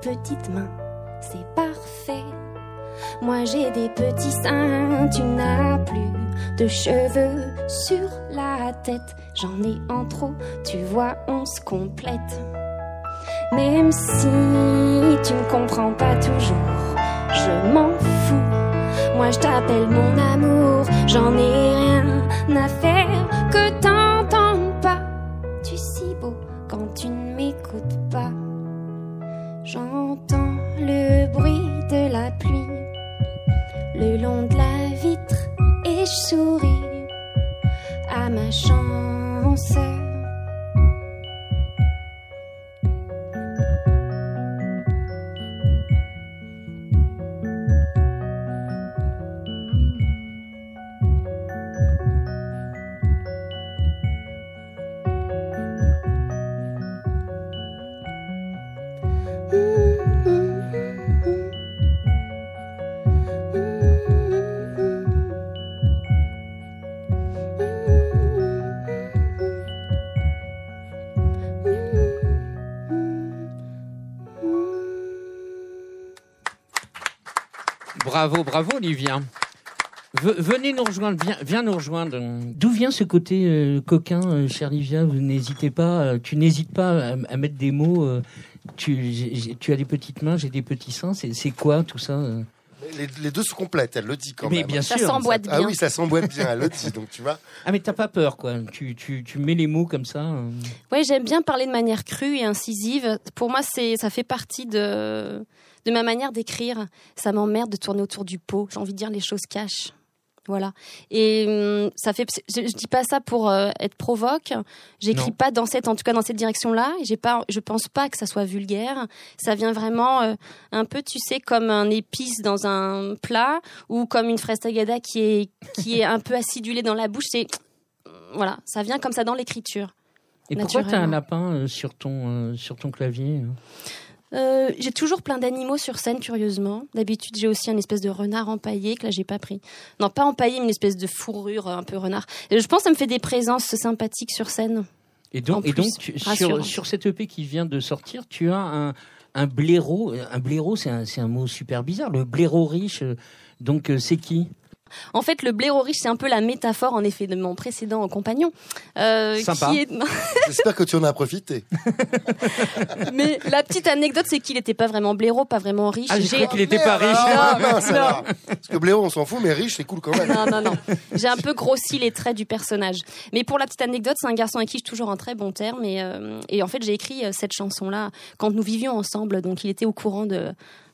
petites mains, c'est parfait. Moi j'ai des petits seins, tu n'as plus de cheveux sur la tête. J'en ai en trop, tu vois, on se complète. Même si tu ne comprends pas toujours, je m'en fous. Moi je t'appelle mon amour, j'en ai rien à faire que t'entends long de la vitre et je souris à ma chance. Bravo, bravo, Olivia. Ve- venez nous rejoindre, viens, viens nous rejoindre. D'où vient ce côté euh, coquin, euh, chère Livia Vous n'hésitez pas, euh, tu n'hésites pas à, à mettre des mots. euh, tu, as des petites mains, j'ai des petits seins. C'est quoi tout ça Les, les deux se complètent, elle le dit quand Mais même. bien Ça sûr. s'emboîte Ah bien. oui, ça s'emboîte bien, elle le dit, donc tu vois. Ah mais t'as pas peur quoi. Tu, tu, tu mets les mots comme ça. euh. Ouais, j'aime bien parler de manière crue et incisive. Pour moi, c'est ça fait partie de de ma manière d'écrire. Ça m'emmerde de tourner autour du pot. J'ai envie de dire les choses cash. Voilà. Et hum, ça fait. Je, je dis pas ça pour euh, être provoque. J'écris pas dans cette, en tout cas dans cette direction-là. J'ai pas. Je pense pas que ça soit vulgaire. Ça vient vraiment euh, un peu, tu sais, comme un épice dans un plat ou comme une fraise tagada qui est qui est un peu acidulée dans la bouche. C'est voilà. Ça vient comme ça dans l'écriture. Et pourquoi t'as un lapin euh, sur ton sur ton clavier euh Euh, j'ai toujours plein d'animaux sur scène, curieusement. D'habitude, j'ai aussi un espèce de renard empaillé que là, j'ai pas pris. Non, pas empaillé, mais une espèce de fourrure euh, un peu renard. Et je pense que ça me fait des présences sympathiques sur scène. Et donc, et sur, sur cette EP qui vient de sortir, tu as un, un blaireau. Un blaireau, c'est un, un mot super bizarre. Le blaireau riche, euh, donc euh, c'est qui? En fait, le blaireau riche, c'est un peu la métaphore, en effet, de mon précédent compagnon. Euh, Sympa. Qui est... (laughs) J'espère que tu en as profité. (laughs) mais la petite anecdote, c'est qu'il n'était pas vraiment blaireau, pas vraiment riche. Ah, j'ai qu'il était pas riche. Ah, Non. Parce que Bléo, on s'en fout, mais riche, c'est cool quand même. Non, non, non. J'ai un peu grossi les traits du personnage. Mais pour la petite anecdote, c'est un garçon avec qui je suis toujours en très bon terme. Et, euh, et en fait, j'ai écrit euh, cette chanson-là quand nous vivions ensemble. Donc, il était au courant de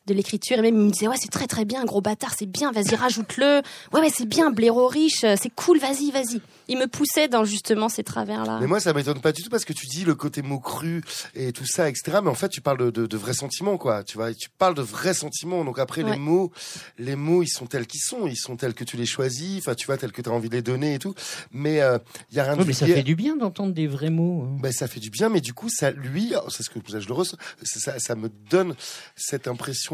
de l'écriture et même il me disait ouais c'est très très bien gros bâtard c'est bien vas-y rajoute-le ouais ouais c'est bien blaireau riche euh, c'est cool vas-y vas-y il me poussait dans justement ces travers là Mais moi, ça m'étonne pas du tout parce que tu dis le côté mot cru et tout ça, etc. Mais en fait, tu parles de, de, de vrais sentiments, quoi. Tu vois, tu parles de vrais sentiments. Donc après, Ouais. les mots, les mots, ils sont tels qu'ils sont. Ils sont tels que tu les choisis. Enfin, tu vois, tels que tu as envie de les donner et tout. Mais il y a rien Ouais, de mais ça fait du bien d'entendre des vrais mots. hein. Ben, ça fait du bien, mais du coup, ça, lui, c'est ce que ça, je le ressens, ça, me donne cette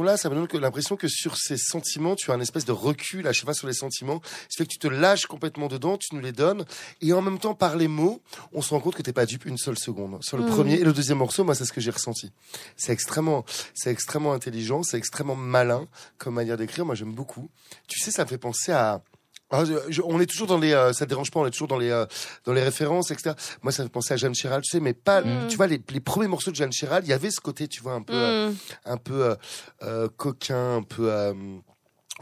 impression-là, ça me donne l'impression que sur ces sentiments, tu as un espèce de recul à chaque fois sur les sentiments. Ce fait que tu te lâches complètement dedans, tu nous les donnes, et en même temps, par les mots, on se rend compte que t'es pas dupe une seule seconde. Sur le Mhm. premier et le deuxième morceau, moi, c'est ce que j'ai ressenti. C'est extrêmement, c'est extrêmement intelligent, c'est extrêmement malin comme manière d'écrire. Moi, j'aime beaucoup. Tu sais, ça me fait penser à, ah, je- je- on est toujours dans les, euh, ça te dérange pas, on est toujours dans les, euh, dans les références, etc. Moi, ça me penser à Jeanne Chéral, tu sais, mais pas, Mm. tu vois, les, les premiers morceaux de Jeanne Chéral, il y avait ce côté, tu vois, un peu, euh, Mm. un peu coquin, un peu, euh,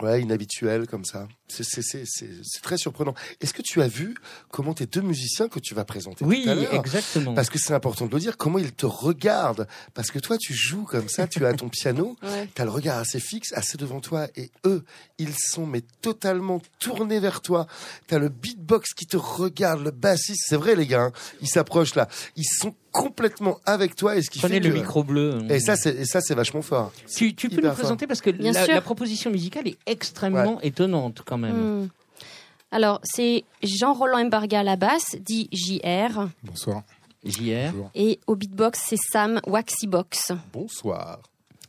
ouais, inhabituel comme ça. C'est, c'est, c'est, c'est, c'est très surprenant. Est-ce que tu as vu comment tes deux musiciens que tu vas présenter Oui, tout à l'heure exactement. parce que c'est important de le dire, comment ils te regardent? Parce que toi, tu joues comme ça, tu as ton (laughs) piano, Ouais. tu as le regard assez fixe, assez devant toi, et eux, ils sont mais totalement tournés vers toi. Tu as le beatbox qui te regarde, le bassiste, c'est vrai les gars, hein, ils s'approchent là. Ils sont complètement avec toi, et ce qui Prenez fait le que- micro bleu. Et ça, c'est, et ça, c'est vachement fort. tu, tu peux nous présenter parce que Bien la, sûr. la proposition musicale est extrêmement étonnante quand même. Mm. alors c'est Jean-Roland Embarga à la basse dit JR Bonsoir. JR. et au beatbox c'est Sam Waxibox Bonsoir.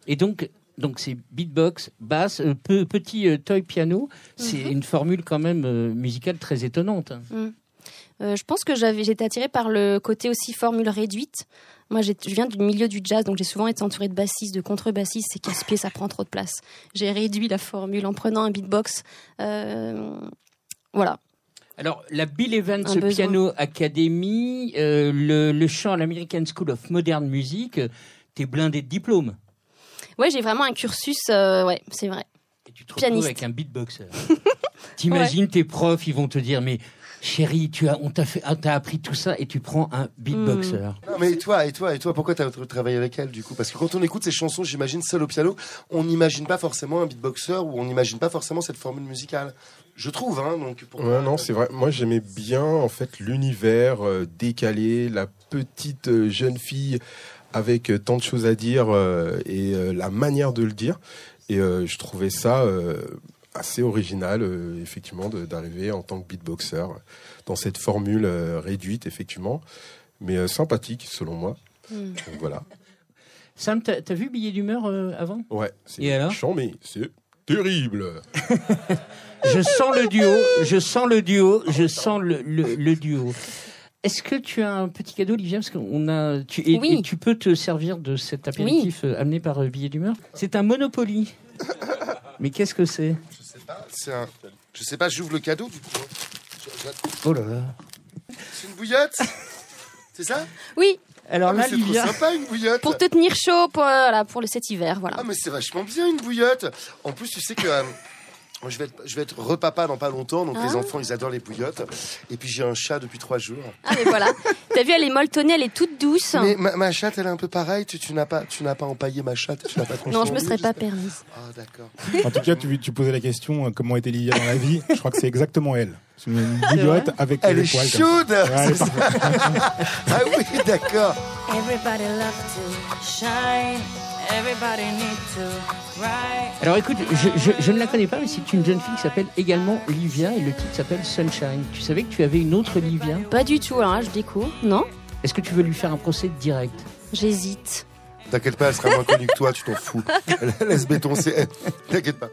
Et donc, donc c'est beatbox, basse, euh, pe- petit euh, toy piano. C'est Mhm. une formule quand même euh, musicale très étonnante. Euh, je pense que j'avais, j'étais attirée par le côté aussi formule réduite. Moi, je viens du milieu du jazz, donc j'ai souvent été entourée de bassistes, de contrebassistes. C'est casse-pied, ça prend trop de place. J'ai réduit la formule en prenant un beatbox. Euh, voilà. Alors, la Bill Evans Un besoin. Piano Academy, euh, le, le chant à l'American School of Modern Music, t'es blindé de diplômes. Ouais, j'ai vraiment un cursus. euh, ouais, c'est vrai. Et tu te Pianiste. avec un beatboxer. (laughs) T'imagines tes profs, ils vont te dire, mais chérie, tu as, on t'a fait, t'as appris tout ça et tu prends un beatboxer. Non, mais et toi, et toi, et toi, pourquoi t'as travaillé avec elle, du coup? Parce que quand on écoute ces chansons, j'imagine, seul au piano, on n'imagine pas forcément un beatboxer ou on n'imagine pas forcément cette formule musicale. Je trouve, hein, donc, pour Ouais, non, c'est vrai. Moi, j'aimais bien en fait l'univers euh, décalé, la petite euh, jeune fille avec euh, tant de choses à dire euh, et euh, la manière de le dire. Et euh, je trouvais ça euh, assez original, euh, effectivement, d'arriver en tant que beatboxer dans cette formule euh, réduite, effectivement, mais euh, sympathique selon moi. Mm. Donc voilà. Sam, t'as as vu Billet d'humeur euh, avant? Ouais, c'est Et alors? méchant, mais c'est terrible. (laughs) Je sens le duo, je sens le duo, je sens le, le, le duo. Est-ce que tu as un petit cadeau, Olivia Parce qu'on a, tu, et, Oui. et tu peux te servir de cet apéritif amené par Billet d'humeur? C'est un Monopoly. (laughs) Mais qu'est-ce que c'est? Je sais pas, c'est un, je sais pas, j'ouvre le cadeau, du coup. hein. Oh là là. C'est une bouillotte? (laughs) C'est ça? Oui, Alors Ah, là, c'est trop sympa une bouillotte. Pour te tenir chaud pour, euh, voilà, pour le cet hiver, voilà. Ah mais c'est vachement bien une bouillotte. En plus tu sais que euh, je vais être, je vais être repapa dans pas longtemps, donc Ah. les enfants ils adorent les bouillottes. Et puis j'ai un chat depuis trois jours. Ah mais voilà. (laughs) T'as vu, elle est molletonnée, elle est toute douce. Mais ma, ma chatte elle est un peu pareille. Tu, tu n'as pas, tu n'as pas empaillé ma chatte. Tu n'as pas Non, je me serais pas permise. Ah d'accord. En tout cas, tu, tu posais la question euh, comment était Livia dans la vie. Je crois que c'est exactement elle. C'est une (laughs) bouillotte avec Elle les est poils chaude. Ouais, elle est ça. (laughs) ah oui d'accord. Everybody love to shine. Alors écoute, je, je- je ne la connais pas, mais c'est une jeune fille qui s'appelle également Livia et le titre s'appelle Sunshine. Tu savais que tu avais une autre Livia? Pas du tout, là, je découvre. Non? Est-ce que tu veux lui faire un procès direct? J'hésite. T'inquiète pas, elle sera moins connue que toi. Tu t'en fous. Laisse béton, c'est. T'inquiète pas.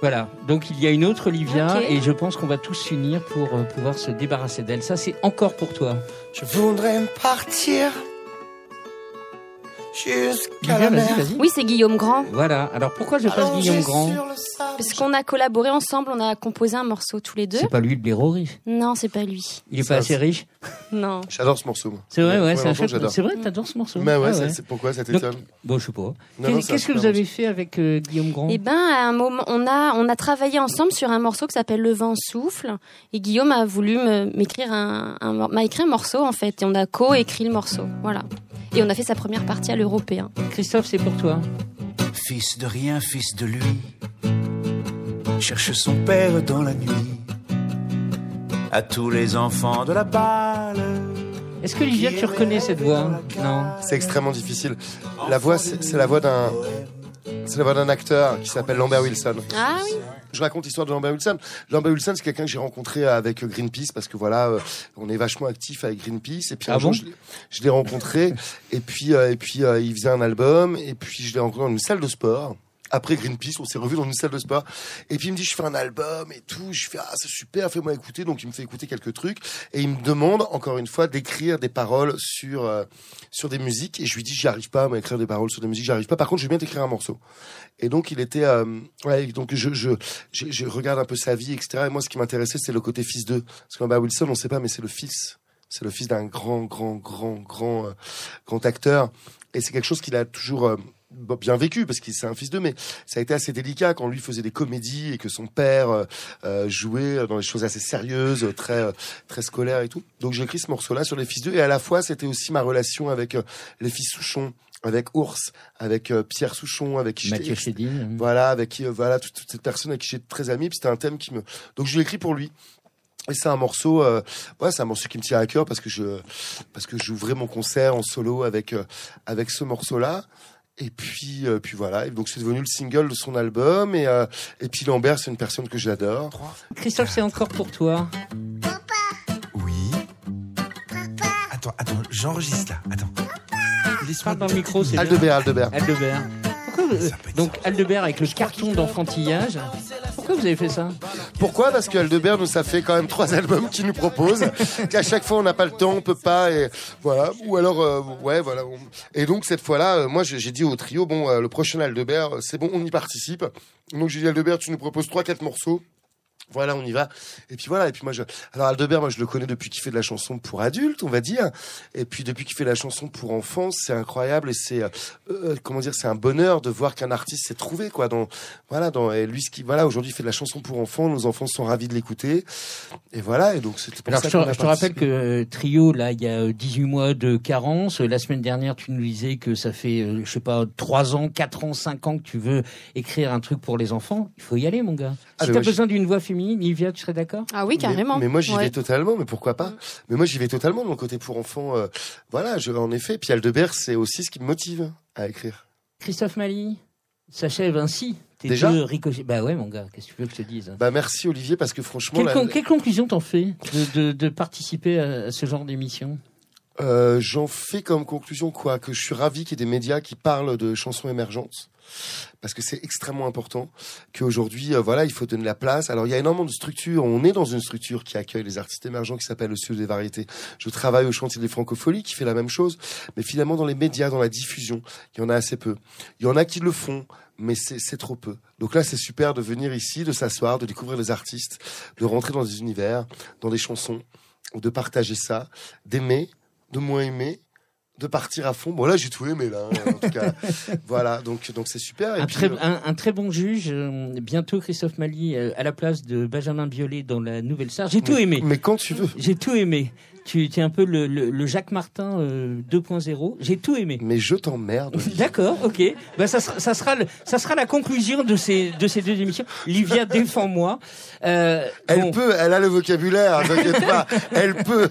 Voilà, donc il y a une autre Livia et je pense qu'on va tous s'unir pour euh, pouvoir se débarrasser d'elle. Ça, c'est encore pour toi. Je voudrais partir jusqu'à la mer. Oui, c'est Guillaume Grand. Voilà, alors pourquoi je passe Guillaume Grand. Parce qu'on a collaboré ensemble, on a composé un morceau tous les deux. C'est pas lui le blaireau riche. Non, c'est pas lui. Il est pas assez riche. Non. (laughs) J'adore ce morceau. C'est vrai, ouais, Ouais, c'est un longtemps, chouette- j'adore. C'est vrai, t'adores ce morceau. Mais ouais, Ah ça- c'est pourquoi ça t'étonne Bon, je sais pas. Qu'est-ce que vous avez fait avec euh, Guillaume Grand? Eh ben, à un moment, on a, on a travaillé ensemble sur un morceau qui s'appelle Le vent souffle. Et Guillaume a voulu m'écrire un, un mor- m'a écrit un morceau, en fait. Et on a co-écrit le morceau. Voilà. Et on a fait sa première partie à l'européen. Christophe, c'est pour toi. Fils de rien, fils de lui, cherche son père dans la nuit. À tous les enfants de la balle. Est-ce que Livia, tu reconnais cette voix? Non. C'est extrêmement difficile. La voix, c'est la voix d'un, c'est la voix d'un acteur qui s'appelle Lambert Wilson. Ah oui Je raconte l'histoire de Lambert Wilson. Lambert Wilson, c'est quelqu'un que j'ai rencontré avec Greenpeace parce que voilà, euh, on est vachement actif avec Greenpeace. Et puis un Ah jour, bon? je l'ai- je l'ai rencontré et puis euh, et puis euh, il faisait un album et puis je l'ai rencontré dans une salle de sport. Après Greenpeace, on s'est revu dans une salle de sport. Et puis il me dit, je fais un album et tout. Je fais, ah, c'est super, fais-moi écouter. Donc il me fait écouter quelques trucs. Et il me demande, encore une fois, d'écrire des paroles sur, euh, sur des musiques. Et je lui dis, j'y arrive pas, à écrire des paroles sur des musiques, j'y arrive pas. Par contre, je vais bien t'écrire un morceau. Et donc il était, euh, ouais, donc je, je, je, je regarde un peu sa vie, etc. Et moi, ce qui m'intéressait, c'est le côté fils d'eux. Parce que bah, Wilson, on sait pas, mais c'est le fils. C'est le fils d'un grand, grand, grand, grand, euh, grand acteur. Et c'est quelque chose qu'il a toujours euh, bien vécu parce qu'il c'est un fils d'eux, mais ça a été assez délicat quand lui faisait des comédies et que son père euh, euh, jouait dans des choses assez sérieuses, très euh, très scolaires et tout. Donc j'ai écrit ce morceau-là sur les fils d'eux et à la fois c'était aussi ma relation avec euh, les fils Souchon, avec Ours, avec euh, Pierre Souchon, avec Mathieu Chédine. voilà, avec qui, voilà, toutes toutes ces personnes avec qui j'étais très ami. Puis c'était un thème qui me, donc je l'ai écrit pour lui. Et c'est un morceau, euh, ouais, c'est un morceau qui me tient à cœur parce que je, parce que j'ouvrais mon concert en solo avec, euh, avec ce morceau-là. Et puis, euh, puis voilà. Et donc c'est devenu le single de son album. Et, euh, et puis Lambert, c'est une personne que j'adore. Christophe, c'est encore pour toi. Oui. Attends, attends, j'enregistre là. Attends. Parle dans le micro, c'est Aldebert, Aldebert. Aldebert. Pourquoi vous- Donc Aldebert avec le carton d'enfantillage. Pourquoi vous avez fait ça? Pourquoi? Parce qu'Aldebert nous a fait quand même trois (laughs) albums qu'il nous propose, (laughs) qu'à chaque fois on n'a pas le temps, on peut pas, et voilà. Ou alors, euh, ouais, voilà. on- Et donc cette fois-là, euh, moi j'ai dit au trio, bon, euh, le prochain Aldebert, c'est bon, on y participe. Donc j'ai dit Aldebert, tu nous proposes trois, quatre morceaux. Voilà, on y va. Et puis voilà. Et puis moi, je, alors Aldebert, moi, je le connais depuis qu'il fait de la chanson pour adultes, on va dire. Et puis depuis qu'il fait de la chanson pour enfants, c'est incroyable et c'est, euh, euh, comment dire, c'est un bonheur de voir qu'un artiste s'est trouvé, quoi. Dans, voilà, dans, et lui, ce qui, voilà, aujourd'hui, il fait de la chanson pour enfants. Nos enfants sont ravis de l'écouter. Et voilà. Et donc, c'était pour Alors, ça je te, je rappelle que euh, Trio, là, il y a euh, 18 mois de carence. La semaine dernière, tu nous disais que ça fait, euh, je sais pas, 3 ans, 4 ans, 5 ans que tu veux écrire un truc pour les enfants. Il faut y aller, mon gars. Ah, Si t'as besoin d'une voix féminine, Livia, tu serais d'accord? Ah oui, carrément. Mais, mais moi, j'y Ouais. vais totalement. Mais pourquoi pas? Mais moi, j'y vais totalement. de Mon côté pour enfants, euh, voilà. Je, en effet. Puis Aldebert, c'est aussi ce qui me motive à écrire. Christophe Mali s'achève ainsi. Tes Déjà deux ricochets. Bah ouais, mon gars, qu'est-ce que tu veux que je te dise Bah merci Olivier parce que franchement. quelle, la- quelle conclusion t'en fais de, de- de participer à, à ce genre d'émission? Euh, J'en fais comme conclusion quoi Que je suis ravi qu'il y ait des médias qui parlent de chansons émergentes. Parce que c'est extrêmement important qu'aujourd'hui, euh, voilà, il faut donner la place. Alors, il y a énormément de structures. On est dans une structure qui accueille les artistes émergents qui s'appelle le Studio des variétés. Je travaille au chantier des francopholies qui fait la même chose. Mais finalement, dans les médias, dans la diffusion, il y en a assez peu. Il y en a qui le font, mais c'est trop peu. Donc là, c'est super de venir ici, de s'asseoir, de découvrir des artistes, de rentrer dans des univers, dans des chansons, de partager ça, d'aimer, de moins aimer, de partir à fond. Bon là j'ai tout aimé là, hein, en tout cas. (laughs) voilà, donc donc c'est super. Et Un puis, très, euh, un, un très bon juge. euh, bientôt Christophe Mali euh, à la place de Benjamin Biolay dans la Nouvelle Star. J'ai tout aimé. Mais quand tu veux. J'ai tout aimé. Tu es un peu le, le- le Jacques Martin euh, 2.0. J'ai tout aimé. Mais je t'emmerde. (laughs) D'accord, ok. Ben, ça, sera, ça, sera le- ça sera la conclusion de ces, de ces deux émissions. Livia, (laughs) défends-moi. Euh, Elle bon. peut, elle a le vocabulaire, t'inquiète pas, elle peut.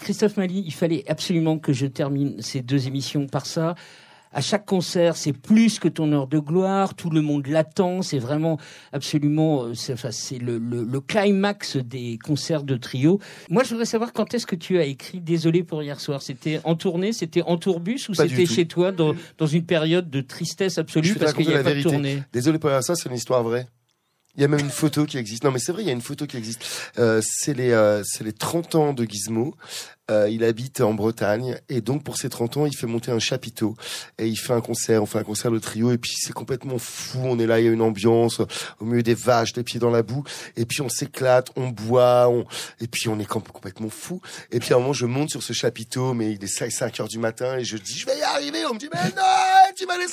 Christophe Mali, il fallait absolument que je termine ces deux émissions par ça. À chaque concert, c'est plus que ton heure de gloire. Tout le monde l'attend. C'est vraiment absolument, euh, c'est enfin, le, le, le climax des concerts de trio. Moi, je voudrais savoir quand est-ce que tu as écrit Désolé pour hier soir. C'était en tournée, c'était en tourbus ou c'était chez toi dans, dans une période de tristesse absolue parce qu'il n'y a la pas de vérité. tournée? Désolé pour ça, c'est une histoire vraie. Il y a même une photo qui existe. Non, mais c'est vrai, il y a une photo qui existe. Euh, c'est les, euh, c'est les 30 ans de Gizmo. Euh, il habite en Bretagne et donc pour ses 30 ans, il fait monter un chapiteau et il fait un concert. On fait un concert de trio et puis c'est complètement fou. On est là, il y a une ambiance au milieu des vaches, des pieds dans la boue et puis on s'éclate, on boit, on... et puis on est com- complètement fou. Et puis à un moment, je monte sur ce chapiteau, mais il est 5, 5 heures du matin et je dis, je vais y arriver. On me dit, mais non, tu m'as les.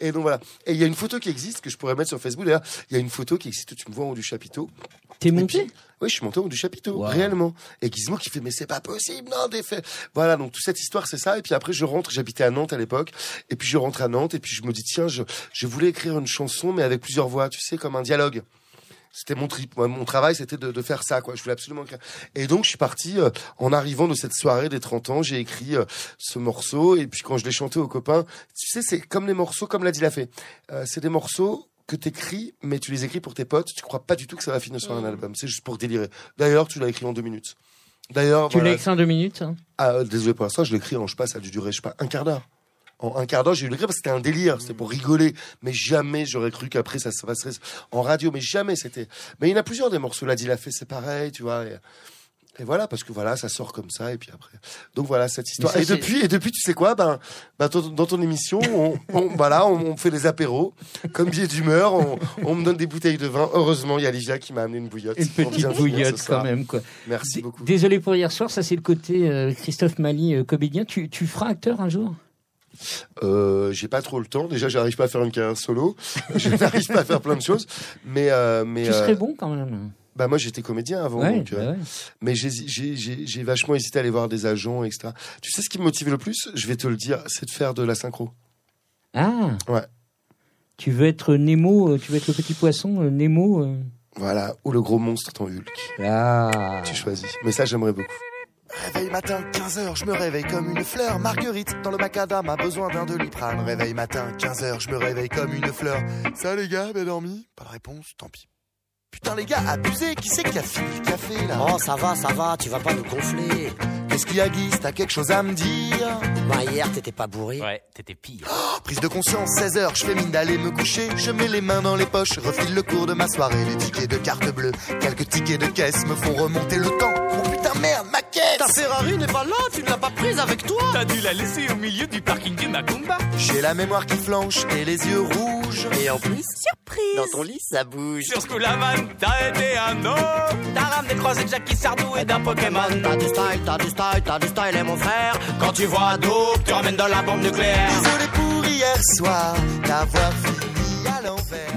Et donc voilà. Et il y a une photo qui existe que je pourrais mettre sur Facebook. D'ailleurs, il y a une photo qui existe. Tu me vois en haut du chapiteau. T'es monté Oui, je suis monté haut du chapiteau, réellement. Et Gizmo qui fait, mais c'est pas possible, non, des faits. Voilà, donc toute cette histoire, c'est ça. Et puis après, je rentre, j'habitais à Nantes à l'époque. Et puis je rentre à Nantes et puis je me dis, tiens, je, je voulais écrire une chanson, mais avec plusieurs voix, tu sais, comme un dialogue. C'était mon trip, mon travail, c'était de, de faire ça, quoi. Je voulais absolument écrire. Et donc, je suis parti euh, en arrivant de cette soirée des 30 ans. J'ai écrit euh, ce morceau et puis quand je l'ai chanté aux copains, tu sais, c'est comme les morceaux, comme l'a dit la fée. Euh, c'est des morceaux que t'écris, mais tu les écris pour tes potes. Tu crois pas du tout que ça va finir sur un album. C'est juste pour délirer. D'ailleurs, tu l'as écrit en deux minutes. D'ailleurs, Tu voilà. l'as écrit en deux minutes hein Ah, euh, désolé pour l'instant, je l'ai écrit en, je sais pas, ça a dû durer, je sais pas, un quart d'heure. En un quart d'heure, j'ai eu l'écrire parce que c'était un délire, c'était pour rigoler. Mais jamais j'aurais cru qu'après ça se passerait en radio, mais jamais c'était. Mais il y en a plusieurs des morceaux. Là, dit la fait, c'est pareil, tu vois. Et, et voilà, parce que voilà, ça sort comme ça, et puis après. Donc voilà cette histoire. ça, Et depuis, et depuis, tu sais quoi, ben, ben ton- dans ton émission, on, on, (laughs) voilà, on, on fait des apéros, comme billet d'humeur, on, on me donne des bouteilles de vin. Heureusement, il y a Livia qui m'a amené une bouillotte. Une petite bouillotte quand même, quoi. Merci beaucoup. Désolé pour hier soir, ça c'est le côté euh, Christophe Mali, euh, comédien. Tu, tu feras acteur un jour? Euh, j'ai pas trop le temps. Déjà, j'arrive pas à faire une carrière solo. (laughs) Je n'arrive pas à faire plein de choses. Mais, euh, mais Tu serais bon quand même. Bah moi, j'étais comédien avant. Ouais, donc, euh, bah ouais. Mais j'ai- vachement hésité à aller voir des agents, etc. Tu sais ce qui me motive le plus? Je vais te le dire, c'est de faire de la synchro. Ah Ouais. Tu veux être Nemo, euh, tu veux être le petit poisson euh, Nemo euh? Voilà. Ou le gros monstre, ton Hulk. Ah. Tu choisis. Mais ça, j'aimerais beaucoup. Réveil matin, 15h, je me réveille comme une fleur. Marguerite, dans le macadam, a besoin d'un doliprane. Réveil matin, 15h, je me réveille comme une fleur. Ça les gars, bien dormi? Pas de réponse, tant pis. Putain les gars, abusé, qui c'est qui a fini le café là Oh, ça va, ça va, tu vas pas nous gonfler. Qu'est-ce qu'il y a Guy T'as quelque chose à me dire? Bah, hier, t'étais pas bourré. Ouais, t'étais pire. Oh, Prise de conscience, 16h, je fais mine d'aller me coucher. Je mets les mains dans les poches, refile le cours de ma soirée. Les tickets de carte bleue, quelques tickets de caisse me font remonter le temps. Putain merde, ma caisse Ta Ferrari n'est pas là, tu ne l'as pas prise avec toi T'as dû la laisser au milieu du parking du Macumba J'ai la mémoire qui flanche et les yeux rouges. Et en plus, surprise Dans ton lit, ça bouge. Sur ce coup la vanne, t'as été un homme T'as ramené croisé de Jackie Sardou et d'un Pokémon T'as du style, t'as du style, t'as du style, et mon frère. Quand tu vois Dope, tu ramènes de la bombe nucléaire. Désolé pour hier soir d'avoir l'envers.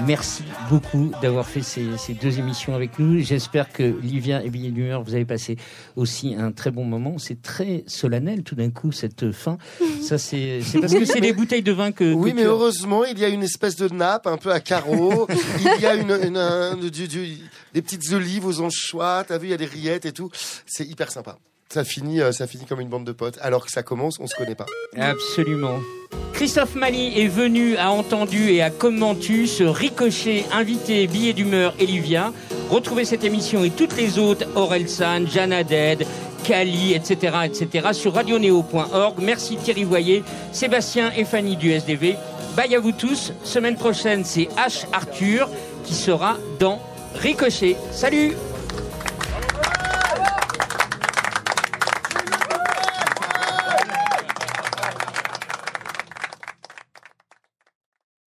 Merci beaucoup d'avoir fait ces, ces deux émissions avec nous. J'espère que Livia et Billet d'humeur, vous avez passé aussi un très bon moment. C'est très solennel tout d'un coup cette fin. Ça c'est parce que c'est (laughs) les bouteilles de vin que. Oui, que mais tu heureusement, il y a une espèce de nappe un peu à carreaux. (laughs) il y a une, une- un- du- du- des petites olives aux anchois. T'as vu, il y a des rillettes et tout. C'est hyper sympa. Ça finit, euh, ça finit comme une bande de potes. Alors que ça commence, on se connaît pas. Absolument. Christophe Mali est venu, a entendu et a commenté ce ricochet invité billet d'humeur et Livia. Retrouvez cette émission et toutes les autres, Aurel San, Jeanne Haddad, Kali, etc., etc., sur radioneo.org. Merci Thierry Voyer, Sébastien et Fanny du SDV. Bye à vous tous. Semaine prochaine, c'est H. Arthur qui sera dans Ricochet. Salut!